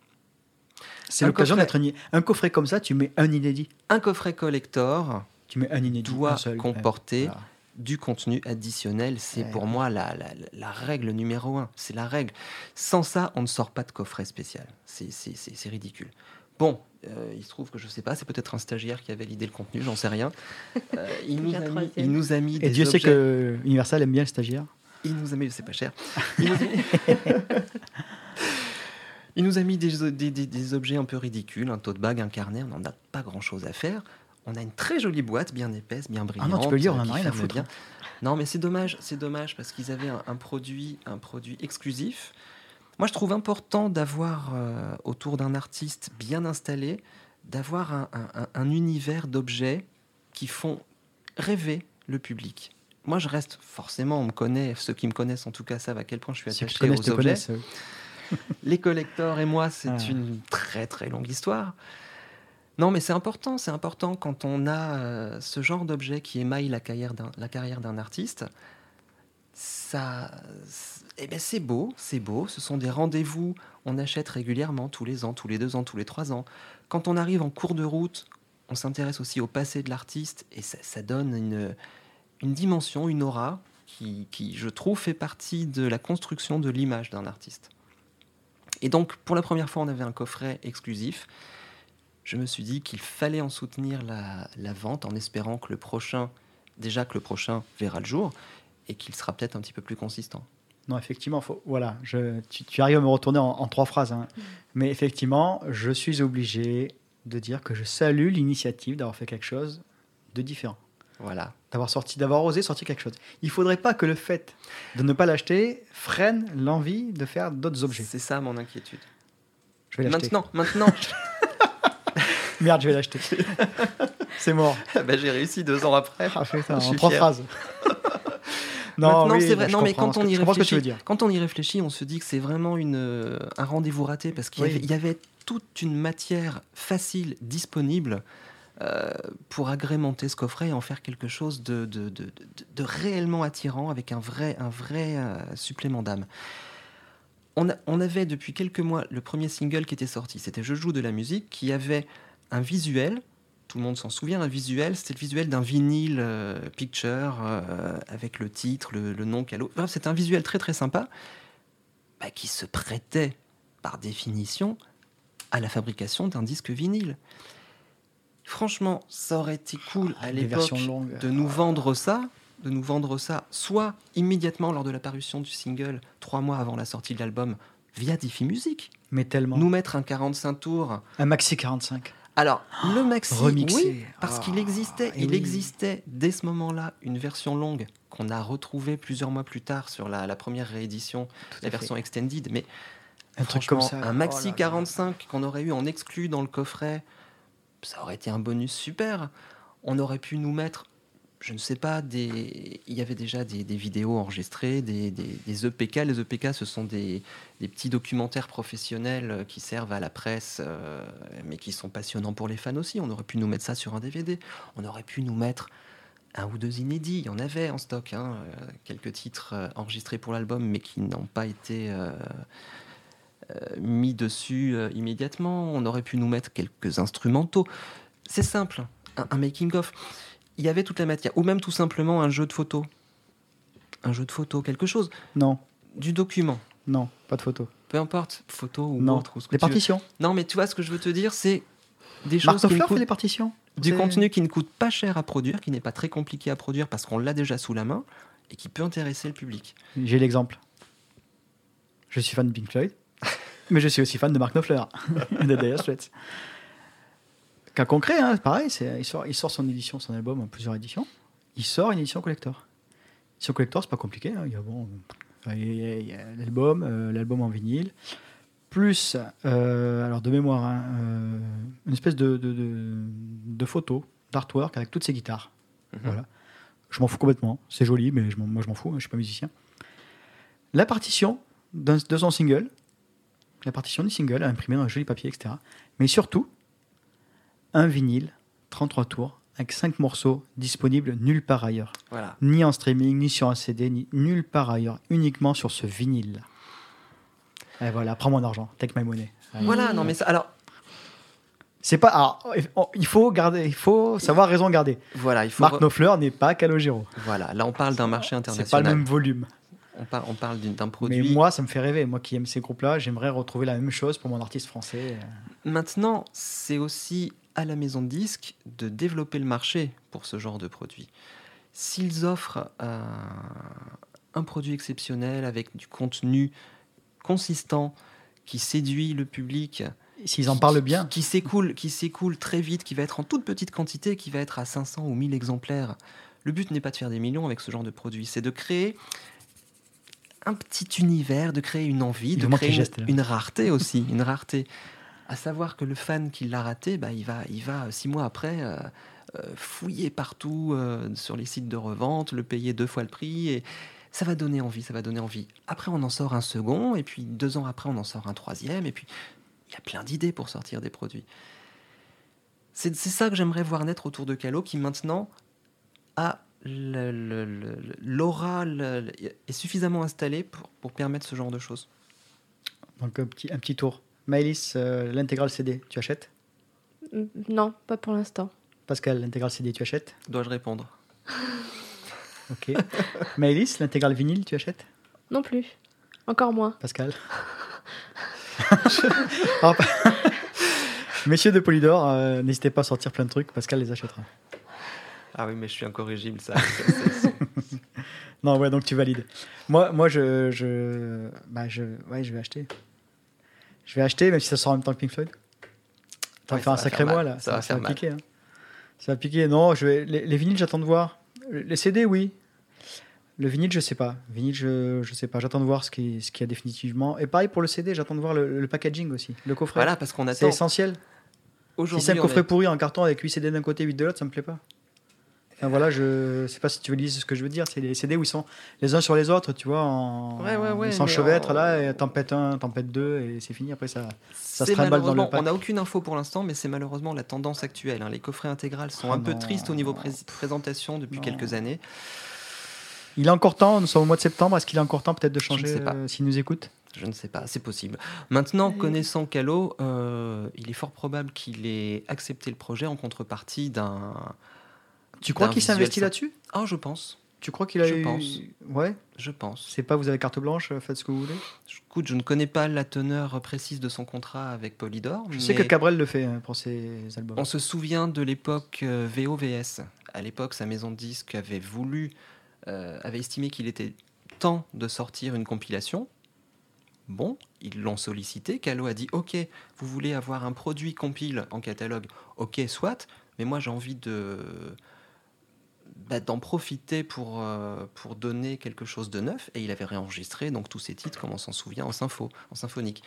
Speaker 1: C'est l'occasion d'être un, coffret comme ça, tu mets un inédit.
Speaker 3: Un coffret collector
Speaker 1: Tu mets un inédit.
Speaker 3: doit
Speaker 1: un seul.
Speaker 3: comporter
Speaker 1: Voilà.
Speaker 3: Du contenu additionnel. C'est
Speaker 1: Ouais.
Speaker 3: pour moi la, la- la règle numéro un. C'est la règle. Sans ça, on ne sort pas de coffret spécial. C'est- ridicule. Bon, euh, il se trouve que je sais pas, c'est peut-être un stagiaire qui a validé le contenu, j'en sais rien. Euh, il, nous a mis, il nous a mis
Speaker 1: Et
Speaker 3: des
Speaker 1: Dieu sait
Speaker 3: objets-
Speaker 1: que Universal aime bien le stagiaire.
Speaker 3: Il nous a mis, c'est pas cher. Il nous a mis, Il nous a mis des, des- des- des objets un peu ridicules, un tote bag, un carnet, on n'en a pas grand chose à faire. On a une très jolie boîte, bien épaisse, bien brillante.
Speaker 1: Ah non, tu peux le dire, on en a rien à foutre.
Speaker 3: bien. Non, mais c'est dommage, c'est dommage parce qu'ils avaient un, un produit, un produit exclusif. Moi, je trouve important d'avoir euh, autour d'un artiste bien installé, d'avoir un, un- un- un univers d'objets qui font rêver le public. moi, je reste forcément, on me connaît, ceux qui me connaissent en tout cas savent à quel point je suis attaché aux objets.
Speaker 1: oui.
Speaker 3: Les collectors et moi, c'est
Speaker 1: Ah.
Speaker 3: une très très longue histoire. Non, mais c'est important, c'est important quand on a euh, ce genre d'objet qui émaille la carrière d'un, artiste. Ça, eh ben c'est beau, c'est beau. Ce sont des rendez-vous. On achète régulièrement, tous les ans, tous les deux ans, tous les trois ans. Quand on arrive en cours de route, on s'intéresse aussi au passé de l'artiste et ça, donne une, dimension, une aura qui, je trouve, fait partie de la construction de l'image d'un artiste. Et donc, pour la première fois, on avait un coffret exclusif. Je me suis dit qu'il fallait en soutenir la, la vente en espérant que le prochain, déjà que le prochain verra le jour et qu'il sera peut-être un petit peu plus consistant.
Speaker 1: Non, effectivement, faut, voilà, je, tu, tu arrives à me retourner en, en trois phrases. hein. Mais effectivement, je suis obligé de dire que je salue l'initiative d'avoir fait quelque chose de différent.
Speaker 3: Voilà.
Speaker 1: D'avoir sorti, d'avoir osé sortir quelque chose. Il faudrait pas que le fait de ne pas l'acheter freine l'envie de faire d'autres objets.
Speaker 3: C'est ça mon inquiétude.
Speaker 1: Je vais l'acheter.
Speaker 3: Maintenant, maintenant,
Speaker 1: Merde, je vais l'acheter. C'est mort.
Speaker 3: bah, j'ai réussi deux ans après.
Speaker 1: Ah, putain, en trois phrases.
Speaker 3: Maintenant,
Speaker 1: oui,
Speaker 3: c'est vrai. Non, mais quand on y réfléchit, quand on y réfléchit, on se dit que c'est vraiment une, euh, un rendez-vous raté parce qu'il y
Speaker 1: Oui.
Speaker 3: avait- il y, avait toute une matière facile disponible euh, pour agrémenter ce coffret et en faire quelque chose de, de, de- réellement attirant avec un vrai, un vrai euh, supplément d'âme. On avait depuis quelques mois le premier single qui était sorti, c'était Je joue de la musique, qui avait un visuel, tout le monde s'en souvient, un visuel, c'était le visuel d'un vinyle euh, picture euh, avec le titre, le, le nom Calo. Enfin, c'était un visuel très très sympa bah, qui se prêtait par définition à la fabrication d'un disque vinyle. Franchement, ça aurait été cool à
Speaker 1: Ah, Des
Speaker 3: l'époque de nous vendre ça, de nous vendre ça, soit immédiatement lors de la parution du single, trois mois avant la sortie de l'album, via Diffie Music.
Speaker 1: Mais tellement.
Speaker 3: Nous mettre un 45 tours.
Speaker 1: Un maxi 45.
Speaker 3: Alors, le maxi,
Speaker 1: remixé.
Speaker 3: oui, parce
Speaker 1: Ah,
Speaker 3: qu'il existait,
Speaker 1: et
Speaker 3: il
Speaker 1: oui.
Speaker 3: existait dès ce moment-là une version longue qu'on a retrouvée plusieurs mois plus tard sur la, la première réédition,
Speaker 1: Tout
Speaker 3: la
Speaker 1: fait.
Speaker 3: version extended, mais
Speaker 1: Un truc comme ça.
Speaker 3: un maxi
Speaker 1: Oh là.
Speaker 3: 45 qu'on aurait eu en exclu dans le coffret, ça aurait été un bonus super. On aurait pu nous mettre, je ne sais pas, il y avait déjà des, vidéos enregistrées, des, EPK. Les EPK, ce sont des, petits documentaires professionnels qui servent à la presse, euh, mais qui sont passionnants pour les fans aussi. On aurait pu nous mettre ça sur un DVD. On aurait pu nous mettre un ou deux inédits. Il y en avait en stock, hein, euh, quelques titres euh, enregistrés pour l'album, mais qui n'ont pas été mis dessus immédiatement. On aurait pu nous mettre quelques instrumentaux. C'est simple, un, un making-of. Il y avait toute la matière. Ou même tout simplement un jeu de photos. Un jeu de photos, quelque chose.
Speaker 1: Non,
Speaker 3: Du document.
Speaker 1: non, pas de photo.
Speaker 3: Peu importe, photo ou
Speaker 1: Non.
Speaker 3: autre. Ou ce que
Speaker 1: Les
Speaker 3: tu veux.
Speaker 1: partitions.
Speaker 3: Non, mais tu vois, ce que je veux te dire, c'est des
Speaker 1: Marc
Speaker 3: choses qui
Speaker 1: Knopfler fait des partitions.
Speaker 3: du contenu qui ne coûte pas cher à produire, qui n'est pas très compliqué à produire parce qu'on l'a déjà sous la main et qui peut intéresser le public.
Speaker 1: J'ai l'exemple. Je suis fan de Pink Floyd, mais je suis aussi fan de Mark Knopfler, de Dire Straits. Cas concret, hein, pareil, il, sort, il sort son édition, son album en plusieurs éditions. Il sort une édition collector. Édition collector, c'est pas compliqué. hein, Il y a, bon, l'album, euh, l'album en vinyle, plus, euh, alors de mémoire, hein, euh, une espèce de, de, de, de photo, d'artwork avec toutes ses guitares.
Speaker 3: Mhm.
Speaker 1: Voilà. Je m'en fous complètement. C'est joli, mais je moi je m'en fous. hein, Je suis pas musicien. La partition de son single, la partition du single imprimée dans un joli papier, etc. Mais surtout, un vinyle, 33 tours, avec 5 morceaux disponibles nulle part ailleurs.
Speaker 3: Voilà.
Speaker 1: Ni en streaming, ni sur un CD, ni nulle part ailleurs. Uniquement sur ce vinyle. Et voilà, prends mon argent, take my money. Allez.
Speaker 3: Voilà, non mais ça, alors
Speaker 1: C'est pas. alors, il faut garder, il faut savoir raison garder.
Speaker 3: voilà, il faut
Speaker 1: Mark
Speaker 3: re-
Speaker 1: Knopfler n'est pas Calogero.
Speaker 3: voilà, là on parle d'un marché
Speaker 1: C'est pas le
Speaker 3: international.
Speaker 1: même volume.
Speaker 3: On, par- on parle d'un
Speaker 1: Mais
Speaker 3: produit.
Speaker 1: moi, ça me fait rêver. Moi qui aime ces groupes-là, j'aimerais retrouver la même chose pour mon artiste français.
Speaker 3: Maintenant, c'est aussi à la maison de disques de développer le marché pour ce genre de produit. S'ils offrent euh, un produit exceptionnel avec du contenu consistant qui séduit le public,
Speaker 1: S'ils en parlent bien.
Speaker 3: qui s'écoule, qui s'écoule très vite, qui va être en toute petite quantité, qui va être à 500 ou 1000 exemplaires. Le but n'est pas de faire des millions avec ce genre de produit, c'est de créer un petit univers, de créer une envie,
Speaker 1: Il
Speaker 3: de créer une, une rareté aussi, une rareté. À savoir que le fan qui l'a raté, bah, il va, il va six mois après euh, euh, fouiller partout euh, sur les sites de revente, le payer deux fois le prix. Et ça va donner envie, ça va donner envie. Après, on en sort un second, et puis deux ans après, on en sort un troisième, et puis il y a plein d'idées pour sortir des produits. C'est ça que j'aimerais voir naître autour de Calo, qui maintenant a l'aura est suffisamment installée pour, pour permettre ce genre de choses.
Speaker 1: Donc un petit, un petit tour. Maëlys, euh, l'intégrale CD, tu achètes?
Speaker 2: Mm, Non, pas pour l'instant.
Speaker 1: Pascal, l'intégrale CD, tu achètes?
Speaker 3: Dois-je répondre?
Speaker 1: Ok. Maëlys, l'intégrale vinyle, tu achètes?
Speaker 2: Non plus. Encore moins.
Speaker 1: Pascal Alors, Messieurs de Polydor, euh, n'hésitez pas à sortir plein de trucs, Pascal les achètera.
Speaker 3: Ah oui, mais je suis incorrigible, ça.
Speaker 1: Non, ouais, donc tu valides. Moi, moi je, je, bah, je, ouais, je vais acheter. Je vais acheter, même si ça sort en même temps que Pink Floyd. Ça va
Speaker 3: Ouais,
Speaker 1: faire un sacré mois, là.
Speaker 3: Ça va faire
Speaker 1: piquer. hein. Ça va piquer. Non, je vais, les, les vinyles, j'attends de voir. Les CD, oui. Le vinyle, je sais pas. Vinyle, je, je sais pas. J'attends de voir ce qu'il ce qu'il y a définitivement. Et pareil pour le CD, j'attends de voir le, le packaging aussi. Le coffret.
Speaker 3: voilà, parce qu'on
Speaker 1: c'est
Speaker 3: attend.
Speaker 1: essentiel. Si c'est un coffret
Speaker 3: est-
Speaker 1: pourri en carton avec 8 CD d'un côté, 8 de l'autre, ça me plaît pas. Enfin, voilà, je sais pas si tu veux lire ce que je veux dire. C'est les CD où ils sont les uns sur les autres, tu vois, en...
Speaker 3: Ouais, ouais, ouais,
Speaker 1: ils
Speaker 3: mais
Speaker 1: s'enchevêtrent
Speaker 3: en-
Speaker 1: là, et un, t'en pètes deux, et c'est fini. Après, ça. se
Speaker 3: C'est
Speaker 1: trimballe dans le
Speaker 3: malheureusement,
Speaker 1: pack.
Speaker 3: on n'a aucune info pour l'instant, mais c'est malheureusement la tendance actuelle. hein. Les coffrets intégrales sont
Speaker 1: Ah
Speaker 3: un peu tristes au niveau pré- présentation depuis
Speaker 1: Non.
Speaker 3: quelques années.
Speaker 1: Il est encore temps, nous sommes au mois de septembre, est-ce qu'il est encore temps peut-être de
Speaker 3: Je ne
Speaker 1: changer
Speaker 3: sais pas.
Speaker 1: euh, s'il nous écoute?
Speaker 3: Je ne sais pas, c'est possible. Maintenant,
Speaker 2: Oui.
Speaker 3: connaissant Calo, euh, il est fort probable qu'il ait accepté le projet en contrepartie d'un.
Speaker 1: Tu crois qu'il s'est
Speaker 3: visuel
Speaker 1: investi
Speaker 3: ça.
Speaker 1: là-dessus
Speaker 3: Ah, je pense.
Speaker 1: Tu crois qu'il a
Speaker 3: Je
Speaker 1: eu...
Speaker 3: pense.
Speaker 1: Ouais,
Speaker 3: Je pense.
Speaker 1: c'est pas vous avez carte blanche, euh, faites ce que vous voulez?
Speaker 3: Écoute, je ne connais pas la teneur précise de son contrat avec Polydor.
Speaker 1: Je sais que Cabrel le fait hein, pour ses albums.
Speaker 3: On se souvient de l'époque euh, VOVS. À l'époque, sa maison de disques avait voulu, euh, avait estimé qu'il était temps de sortir une compilation. Bon, ils l'ont sollicité. Calo a dit Ok, vous voulez avoir un produit compile en catalogue Ok, soit, mais moi j'ai envie de bah, d'en profiter pour, euh, pour donner quelque chose de neuf. Et il avait réenregistré donc tous ses titres, comme on s'en souvient, en sympho, en symphonique.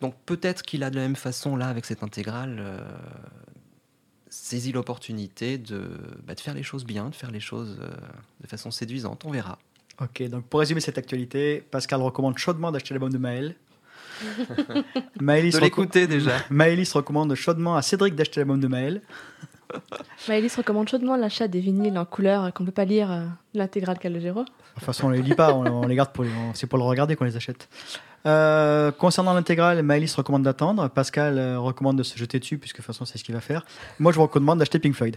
Speaker 3: Donc peut-être qu'il a de la même façon là avec cette intégrale euh, saisi l'opportunité de, bah, de faire les choses bien, de faire les choses euh, de façon séduisante. On verra.
Speaker 1: Ok, donc pour résumer cette actualité, Pascal recommande chaudement d'acheter l'album de Maël. Maëlys,
Speaker 3: De l'écouter déjà.
Speaker 1: Maëlys recommande chaudement à Cédric d'acheter l'album de Maël.
Speaker 2: Maëlys recommande chaudement l'achat des vinyles en couleur qu'on ne peut pas lire euh, l'intégrale Calogero.
Speaker 1: De toute façon, on les lit pas, on, les garde pour c'est pour le regarder qu'on les achète. Euh, concernant l'intégrale, Maëlys recommande d'attendre. Pascal euh, recommande de se jeter dessus, puisque de toute façon, c'est ce qu'il va faire. Moi, je vous recommande d'acheter Pink Floyd.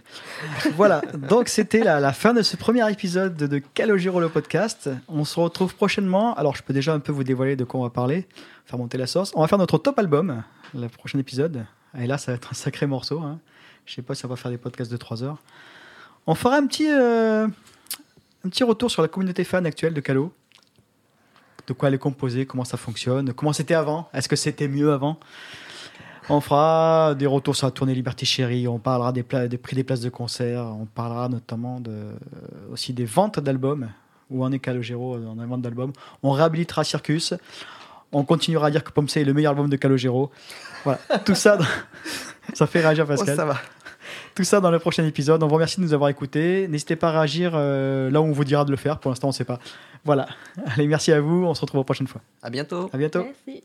Speaker 1: voilà, donc c'était la, la fin de ce premier épisode de Calogero le podcast. On se retrouve prochainement. Alors, je peux déjà un peu vous dévoiler de quoi on va parler, faire monter la sauce. On va faire notre top album, le prochain épisode. Et là, ça va être un sacré morceau. Hein. Je sais pas si on va faire des podcasts de 3 heures. On fera un petit, euh, un petit retour sur la communauté fan actuelle de Calo. De quoi elle est composée, comment ça fonctionne, comment c'était avant, est-ce que c'était mieux avant. On fera des retours sur la tournée Liberty Chérie, on parlera des, prix des places de concert, on parlera notamment aussi des ventes d'albums, où en est Calogero dans la vente d'albums? On réhabilitera Circus, on continuera à dire que Pomsey est le meilleur album de Calogero. Voilà, tout ça, ça fait réagir Pascal.
Speaker 3: Oh, ça va.
Speaker 1: Tout ça dans le prochain épisode. On vous remercie de nous avoir écoutés. N'hésitez pas à réagir euh, là où on vous dira de le faire. Pour l'instant, on ne sait pas. Voilà. Allez, merci à vous. On se retrouve la prochaine fois.
Speaker 3: À bientôt.
Speaker 1: À bientôt.
Speaker 2: Merci.